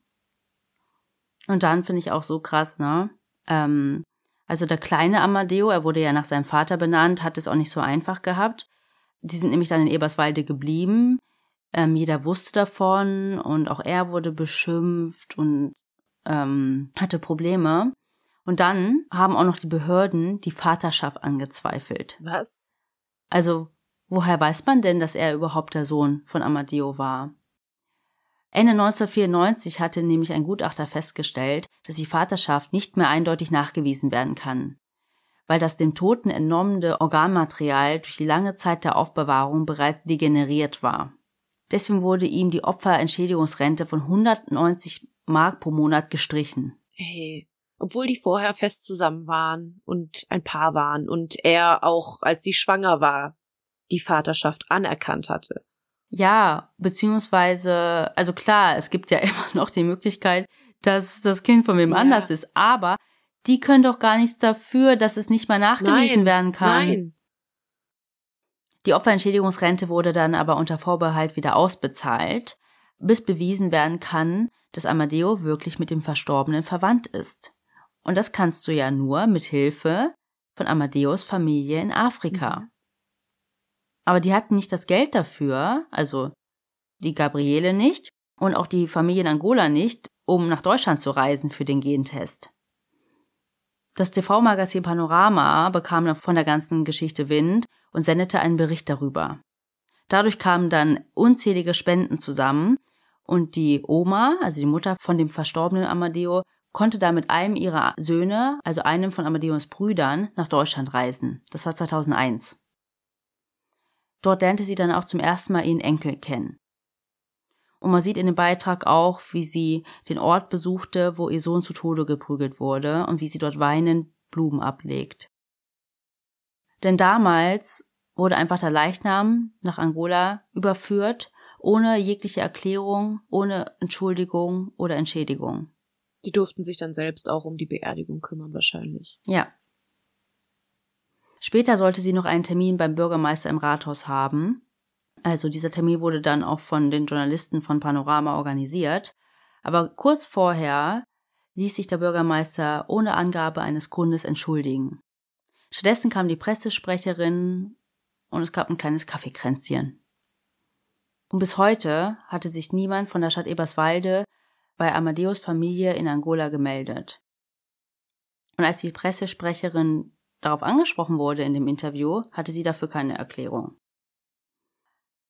Und dann finde ich auch so krass, ne? Ähm, also der kleine Amadeo, er wurde ja nach seinem Vater benannt, hat es auch nicht so einfach gehabt. Die sind nämlich dann in Eberswalde geblieben. Ähm, jeder wusste davon und auch er wurde beschimpft und ähm, hatte Probleme. Und dann haben auch noch die Behörden die Vaterschaft angezweifelt. Was? Also, woher weiß man denn, dass er überhaupt der Sohn von Amadeo war? Ende 1994 hatte nämlich ein Gutachter festgestellt, dass die Vaterschaft nicht mehr eindeutig nachgewiesen werden kann, weil das dem Toten entnommene Organmaterial durch die lange Zeit der Aufbewahrung bereits degeneriert war. Deswegen wurde ihm die Opferentschädigungsrente von 190 Mark pro Monat gestrichen. Hey, obwohl die vorher fest zusammen waren und ein Paar waren und er auch, als sie schwanger war, die Vaterschaft anerkannt hatte. Ja, beziehungsweise, also klar, es gibt ja immer noch die Möglichkeit, dass das Kind von wem ja. anders ist, aber die können doch gar nichts dafür, dass es nicht mal nachgewiesen nein, werden kann. Nein. Die Opferentschädigungsrente wurde dann aber unter Vorbehalt wieder ausbezahlt, bis bewiesen werden kann, dass Amadeo wirklich mit dem Verstorbenen verwandt ist. Und das kannst du ja nur mit Hilfe von Amadeus Familie in Afrika. Mhm. Aber die hatten nicht das Geld dafür, also die Gabriele nicht und auch die Familie in Angola nicht, um nach Deutschland zu reisen für den Gentest. Das TV-Magazin Panorama bekam dann von der ganzen Geschichte Wind und sendete einen Bericht darüber. Dadurch kamen dann unzählige Spenden zusammen und die Oma, also die Mutter von dem verstorbenen Amadeo, konnte da mit einem ihrer Söhne, also einem von Amadeus Brüdern, nach Deutschland reisen. Das war 2001. Dort lernte sie dann auch zum ersten Mal ihren Enkel kennen. Und man sieht in dem Beitrag auch, wie sie den Ort besuchte, wo ihr Sohn zu Tode geprügelt wurde und wie sie dort weinend Blumen ablegt. Denn damals wurde einfach der Leichnam nach Angola überführt, ohne jegliche Erklärung, ohne Entschuldigung oder Entschädigung. Die durften sich dann selbst auch um die Beerdigung kümmern, wahrscheinlich. Ja. Später sollte sie noch einen Termin beim Bürgermeister im Rathaus haben. Also dieser Termin wurde dann auch von den Journalisten von Panorama organisiert. Aber kurz vorher ließ sich der Bürgermeister ohne Angabe eines Grundes entschuldigen. Stattdessen kam die Pressesprecherin und es gab ein kleines Kaffeekränzchen. Und bis heute hatte sich niemand von der Stadt Eberswalde bei Amadeus Familie in Angola gemeldet. Und als die Pressesprecherin darauf angesprochen wurde in dem Interview, hatte sie dafür keine Erklärung.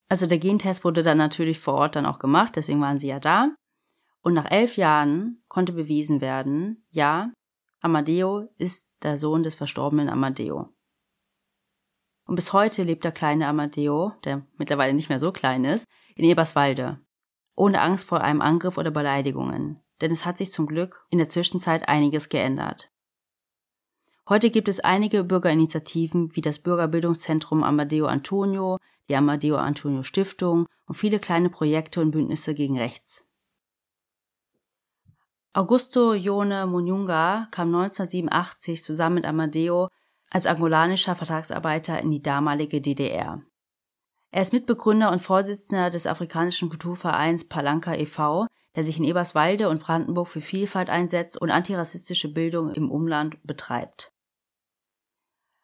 Also der Gentest wurde dann natürlich vor Ort dann auch gemacht, deswegen waren sie ja da. Und nach elf Jahren konnte bewiesen werden, ja, Amadeo ist der Sohn des verstorbenen Amadeo. Und bis heute lebt der kleine Amadeo, der mittlerweile nicht mehr so klein ist, in Eberswalde ohne Angst vor einem Angriff oder Beleidigungen, denn es hat sich zum Glück in der Zwischenzeit einiges geändert. Heute gibt es einige Bürgerinitiativen wie das Bürgerbildungszentrum Amadeo Antonio, die Amadeo Antonio Stiftung und viele kleine Projekte und Bündnisse gegen rechts. Augusto Jone Munyunga kam 1987 zusammen mit Amadeo als angolanischer Vertragsarbeiter in die damalige DDR. Er ist Mitbegründer und Vorsitzender des afrikanischen Kulturvereins Palanca e.V., der sich in Eberswalde und Brandenburg für Vielfalt einsetzt und antirassistische Bildung im Umland betreibt.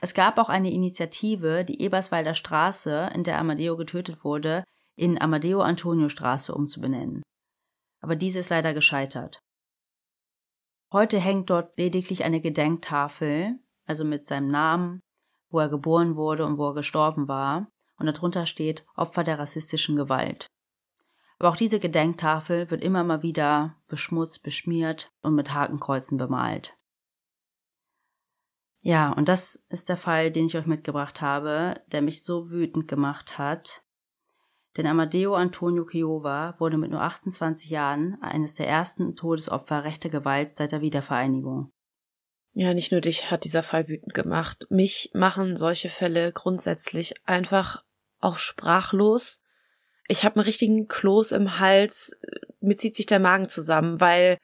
Es gab auch eine Initiative, die Eberswalder Straße, in der Amadeo getötet wurde, in Amadeo Antonio Straße umzubenennen. Aber diese ist leider gescheitert. Heute hängt dort lediglich eine Gedenktafel, also mit seinem Namen, wo er geboren wurde und wo er gestorben war, und darunter steht Opfer der rassistischen Gewalt. Aber auch diese Gedenktafel wird immer mal wieder beschmutzt, beschmiert und mit Hakenkreuzen bemalt. Ja, und das ist der Fall, den ich euch mitgebracht habe, der mich so wütend gemacht hat. Denn Amadeo Antonio Chiova wurde mit nur 28 Jahren eines der ersten Todesopfer rechter Gewalt seit der Wiedervereinigung. Ja, nicht nur dich hat dieser Fall wütend gemacht. Mich machen solche Fälle grundsätzlich einfach auch sprachlos. Ich habe einen richtigen Kloß im Hals, mir zieht sich der Magen zusammen, weil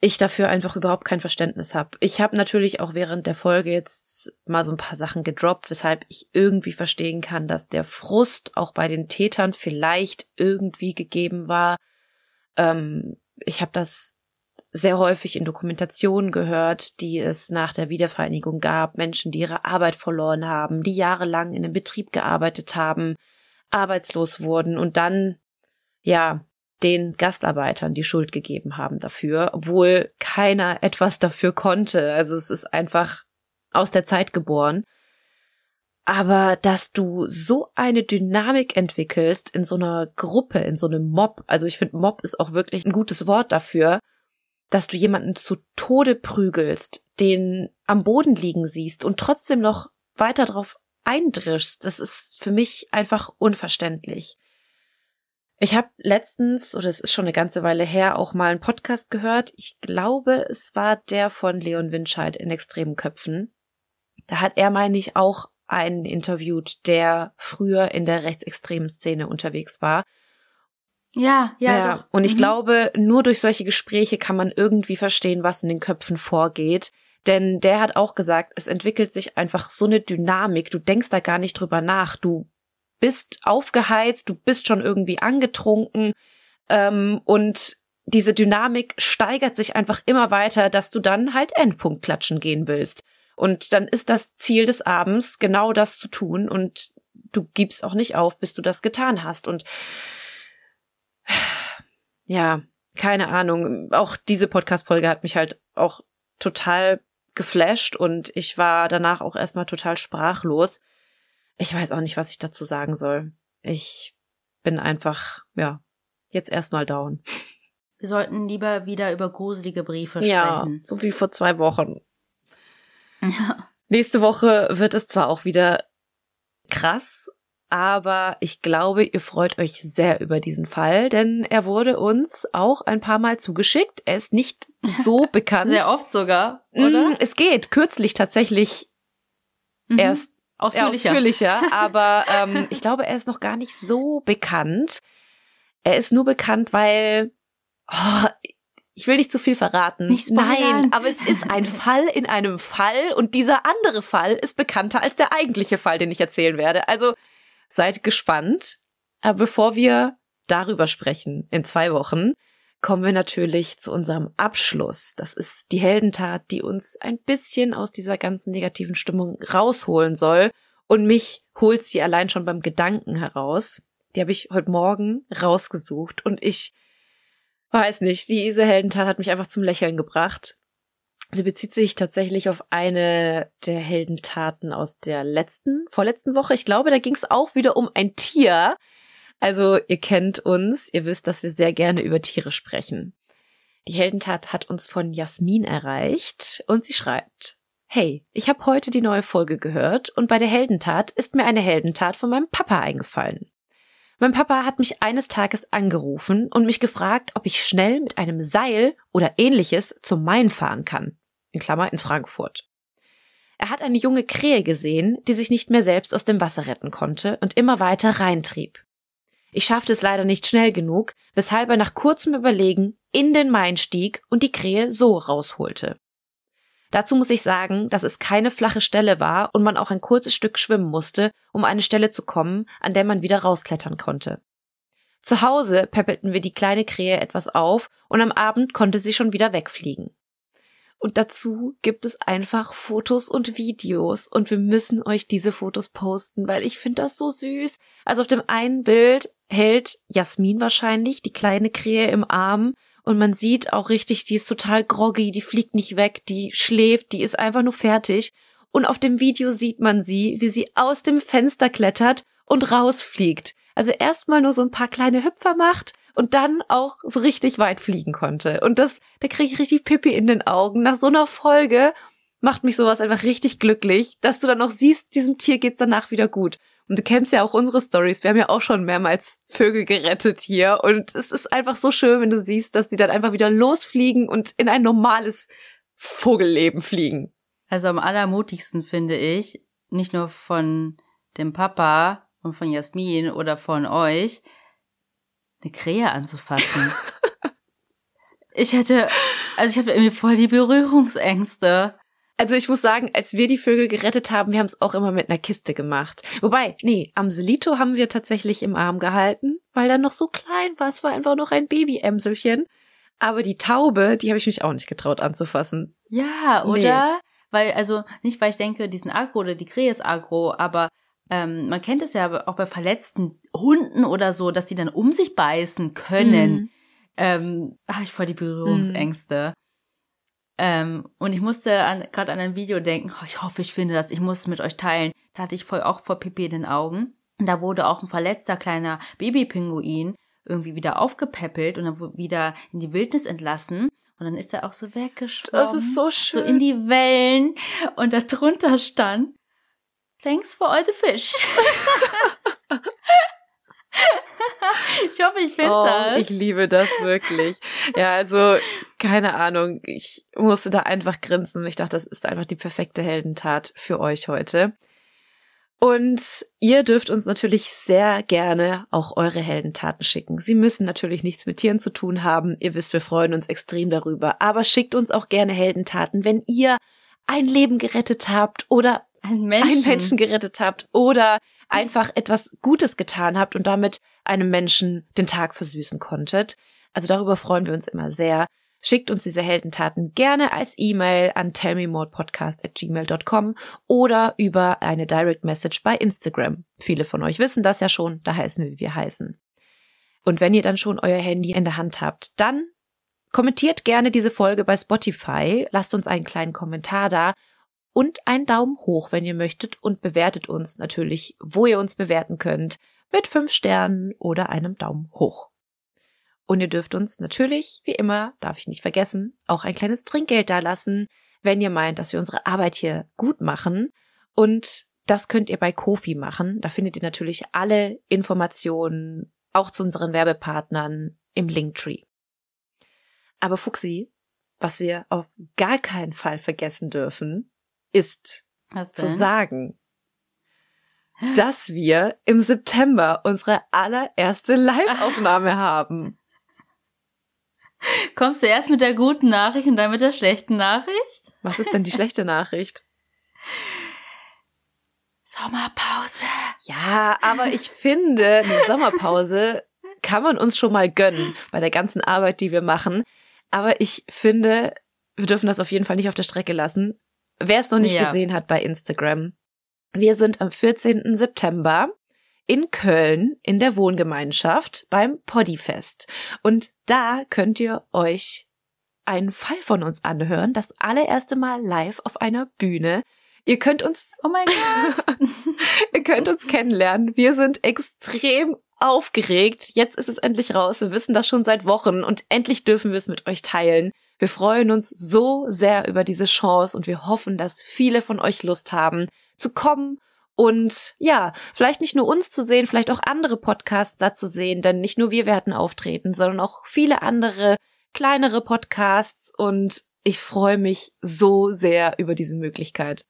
ich dafür einfach überhaupt kein Verständnis habe. Ich habe natürlich auch während der Folge jetzt mal so ein paar Sachen gedroppt, weshalb ich irgendwie verstehen kann, dass der Frust auch bei den Tätern vielleicht irgendwie gegeben war. Ähm, ich habe das sehr häufig in Dokumentationen gehört, die es nach der Wiedervereinigung gab, Menschen, die ihre Arbeit verloren haben, die jahrelang in einem Betrieb gearbeitet haben, arbeitslos wurden und dann, ja, den Gastarbeitern die Schuld gegeben haben dafür, obwohl keiner etwas dafür konnte. Also es ist einfach aus der Zeit geboren. Aber dass du so eine Dynamik entwickelst in so einer Gruppe, in so einem Mob, also ich finde Mob ist auch wirklich ein gutes Wort dafür, dass du jemanden zu Tode prügelst, den am Boden liegen siehst und trotzdem noch weiter drauf eindrischst, das ist für mich einfach unverständlich. Ich habe letztens, oder es ist schon eine ganze Weile her, auch mal einen Podcast gehört. Ich glaube, es war der von Leon Winscheid in Extremen Köpfen. Da hat er, meine ich, auch einen interviewt, der früher in der rechtsextremen Szene unterwegs war ja, ja, ja. Doch. Und ich mhm. glaube, nur durch solche Gespräche kann man irgendwie verstehen, was in den Köpfen vorgeht. Denn der hat auch gesagt, es entwickelt sich einfach so eine Dynamik. Du denkst da gar nicht drüber nach. Du bist aufgeheizt, du bist schon irgendwie angetrunken ähm, und diese Dynamik steigert sich einfach immer weiter, dass du dann halt Endpunkt klatschen gehen willst. Und dann ist das Ziel des Abends, genau das zu tun und du gibst auch nicht auf, bis du das getan hast. Und ja, keine Ahnung. Auch diese Podcast-Folge hat mich halt auch total geflasht und ich war danach auch erstmal total sprachlos. Ich weiß auch nicht, was ich dazu sagen soll. Ich bin einfach, ja, jetzt erstmal down. Wir sollten lieber wieder über gruselige Briefe sprechen. Ja, so wie vor zwei Wochen. Ja. Nächste Woche wird es zwar auch wieder krass, aber ich glaube, ihr freut euch sehr über diesen Fall, denn er wurde uns auch ein paar Mal zugeschickt. Er ist nicht so bekannt. Sehr oft sogar, oder? Mm, Es geht. Kürzlich tatsächlich Mhm. erst Ausführlicher. Ja, ausführlicher, aber ähm, ich glaube, er ist noch gar nicht so bekannt. Er ist nur bekannt, weil oh, ich will nicht zu viel verraten. Nicht spoilern. Nein, aber es ist ein Fall in einem Fall und dieser andere Fall ist bekannter als der eigentliche Fall, den ich erzählen werde. Also seid gespannt. Aber bevor wir darüber sprechen in zwei Wochen, kommen wir natürlich zu unserem Abschluss. Das ist die Heldentat, die uns ein bisschen aus dieser ganzen negativen Stimmung rausholen soll. Und mich holt sie allein schon beim Gedanken heraus. Die habe ich heute Morgen rausgesucht und ich weiß nicht, diese Heldentat hat mich einfach zum Lächeln gebracht. Sie bezieht sich tatsächlich auf eine der Heldentaten aus der letzten, vorletzten Woche. Ich glaube, da ging es auch wieder um ein Tier. Also ihr kennt uns, ihr wisst, dass wir sehr gerne über Tiere sprechen. Die Heldentat hat uns von Jasmin erreicht und sie schreibt, Hey, ich habe heute die neue Folge gehört und bei der Heldentat ist mir eine Heldentat von meinem Papa eingefallen. Mein Papa hat mich eines Tages angerufen und mich gefragt, ob ich schnell mit einem Seil oder ähnliches zum Main fahren kann. In Klammer in Frankfurt. Er hat eine junge Krähe gesehen, die sich nicht mehr selbst aus dem Wasser retten konnte und immer weiter reintrieb. Ich schaffte es leider nicht schnell genug, weshalb er nach kurzem Überlegen in den Main stieg und die Krähe so rausholte. Dazu muss ich sagen, dass es keine flache Stelle war und man auch ein kurzes Stück schwimmen musste, um eine Stelle zu kommen, an der man wieder rausklettern konnte. Zu Hause peppelten wir die kleine Krähe etwas auf und am Abend konnte sie schon wieder wegfliegen. Und dazu gibt es einfach Fotos und Videos und wir müssen euch diese Fotos posten, weil ich finde das so süß. Also auf dem einen Bild hält Jasmin wahrscheinlich die kleine Krähe im Arm und man sieht auch richtig, die ist total groggy, die fliegt nicht weg, die schläft, die ist einfach nur fertig. Und auf dem Video sieht man sie, wie sie aus dem Fenster klettert und rausfliegt. Also erstmal nur so ein paar kleine Hüpfer macht und dann auch so richtig weit fliegen konnte. Und das, da kriege ich richtig Pippi in den Augen. Nach so einer Folge macht mich sowas einfach richtig glücklich, dass du dann auch siehst, diesem Tier geht's danach wieder gut. Und du kennst ja auch unsere Stories. Wir haben ja auch schon mehrmals Vögel gerettet hier. Und es ist einfach so schön, wenn du siehst, dass die dann einfach wieder losfliegen und in ein normales Vogelleben fliegen. Also am allermutigsten finde ich, nicht nur von dem Papa und von Jasmin oder von euch, eine Krähe anzufassen. ich hätte, also ich habe irgendwie voll die Berührungsängste. Also ich muss sagen, als wir die Vögel gerettet haben, wir haben es auch immer mit einer Kiste gemacht. Wobei, nee, Amselito haben wir tatsächlich im Arm gehalten, weil er noch so klein war. Es war einfach noch ein Babyämselchen. Aber die Taube, die habe ich mich auch nicht getraut anzufassen. Ja, oder? Weil, also, nicht weil ich denke, die sind agro oder die Krähe ist agro, aber ähm, man kennt es ja auch bei verletzten Hunden oder so, dass die dann um sich beißen können. Mhm. Ähm, habe ich voll die Berührungsängste. Ähm, und ich musste an, gerade an ein Video denken, oh, ich hoffe, ich finde das, ich muss es mit euch teilen. Da hatte ich voll auch vor Pipi in den Augen. Und da wurde auch ein verletzter kleiner Babypinguin irgendwie wieder aufgepäppelt und dann wurde wieder in die Wildnis entlassen. Und dann ist er auch so weggeschwommen. Das ist so So schön. in die Wellen. Und da drunter stand, thanks for all the fish. ich hoffe, ich finde oh, das. Ich liebe das wirklich. ja, also keine Ahnung. Ich musste da einfach grinsen ich dachte, das ist einfach die perfekte Heldentat für euch heute. Und ihr dürft uns natürlich sehr gerne auch eure Heldentaten schicken. Sie müssen natürlich nichts mit Tieren zu tun haben. Ihr wisst, wir freuen uns extrem darüber. Aber schickt uns auch gerne Heldentaten, wenn ihr ein Leben gerettet habt oder ein Menschen. einen Menschen gerettet habt oder einfach etwas Gutes getan habt und damit einem Menschen den Tag versüßen konntet. Also darüber freuen wir uns immer sehr. Schickt uns diese Heldentaten gerne als E-Mail an tellmemorepodcast@gmail.com oder über eine Direct Message bei Instagram. Viele von euch wissen das ja schon, da heißen wir, wie wir heißen. Und wenn ihr dann schon euer Handy in der Hand habt, dann Kommentiert gerne diese Folge bei Spotify, lasst uns einen kleinen Kommentar da und einen Daumen hoch, wenn ihr möchtet und bewertet uns natürlich, wo ihr uns bewerten könnt, mit fünf Sternen oder einem Daumen hoch. Und ihr dürft uns natürlich, wie immer, darf ich nicht vergessen, auch ein kleines Trinkgeld da lassen, wenn ihr meint, dass wir unsere Arbeit hier gut machen. Und das könnt ihr bei Kofi machen. Da findet ihr natürlich alle Informationen, auch zu unseren Werbepartnern im Linktree. Aber Fuxi, was wir auf gar keinen Fall vergessen dürfen, ist zu sagen, dass wir im September unsere allererste Live-Aufnahme haben. Kommst du erst mit der guten Nachricht und dann mit der schlechten Nachricht? Was ist denn die schlechte Nachricht? Sommerpause. Ja, aber ich finde, eine Sommerpause kann man uns schon mal gönnen bei der ganzen Arbeit, die wir machen. Aber ich finde, wir dürfen das auf jeden Fall nicht auf der Strecke lassen. Wer es noch nicht ja. gesehen hat bei Instagram, wir sind am 14. September in Köln in der Wohngemeinschaft beim Poddyfest. Und da könnt ihr euch einen Fall von uns anhören, das allererste Mal live auf einer Bühne. Ihr könnt uns, oh mein Gott, ihr könnt uns kennenlernen. Wir sind extrem aufgeregt. Jetzt ist es endlich raus. Wir wissen das schon seit Wochen und endlich dürfen wir es mit euch teilen. Wir freuen uns so sehr über diese Chance und wir hoffen, dass viele von euch Lust haben zu kommen und ja, vielleicht nicht nur uns zu sehen, vielleicht auch andere Podcasts da zu sehen, denn nicht nur wir werden auftreten, sondern auch viele andere kleinere Podcasts und ich freue mich so sehr über diese Möglichkeit.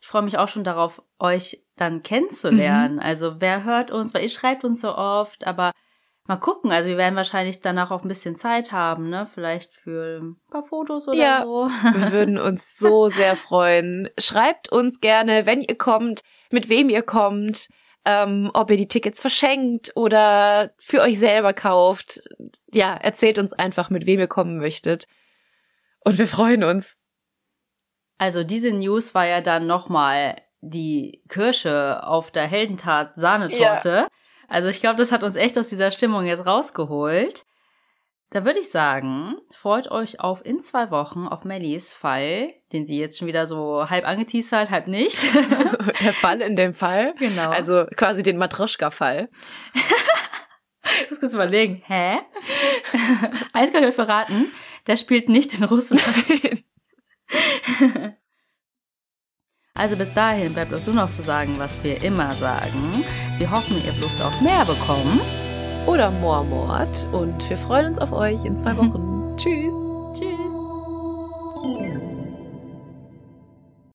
Ich freue mich auch schon darauf, euch dann kennenzulernen. Mhm. Also wer hört uns, weil ihr schreibt uns so oft, aber mal gucken. Also wir werden wahrscheinlich danach auch ein bisschen Zeit haben, ne? Vielleicht für ein paar Fotos oder ja, so. Wir würden uns so sehr freuen. Schreibt uns gerne, wenn ihr kommt, mit wem ihr kommt, ähm, ob ihr die Tickets verschenkt oder für euch selber kauft. Ja, erzählt uns einfach, mit wem ihr kommen möchtet. Und wir freuen uns. Also diese News war ja dann nochmal die Kirsche auf der Heldentat Sahnetorte. Ja. Also ich glaube, das hat uns echt aus dieser Stimmung jetzt rausgeholt. Da würde ich sagen, freut euch auf in zwei Wochen auf Mellies Fall, den sie jetzt schon wieder so halb angeteasert, halb nicht. Der Fall in dem Fall? Genau. Also quasi den Matroschka-Fall. Ich muss kurz überlegen. Hä? Eins kann ich euch verraten, der spielt nicht in Russland. Also bis dahin bleibt uns nur noch zu sagen, was wir immer sagen. Wir hoffen, ihr habt Lust auf mehr bekommen. Oder Moormord. Und wir freuen uns auf euch in zwei Wochen. Tschüss.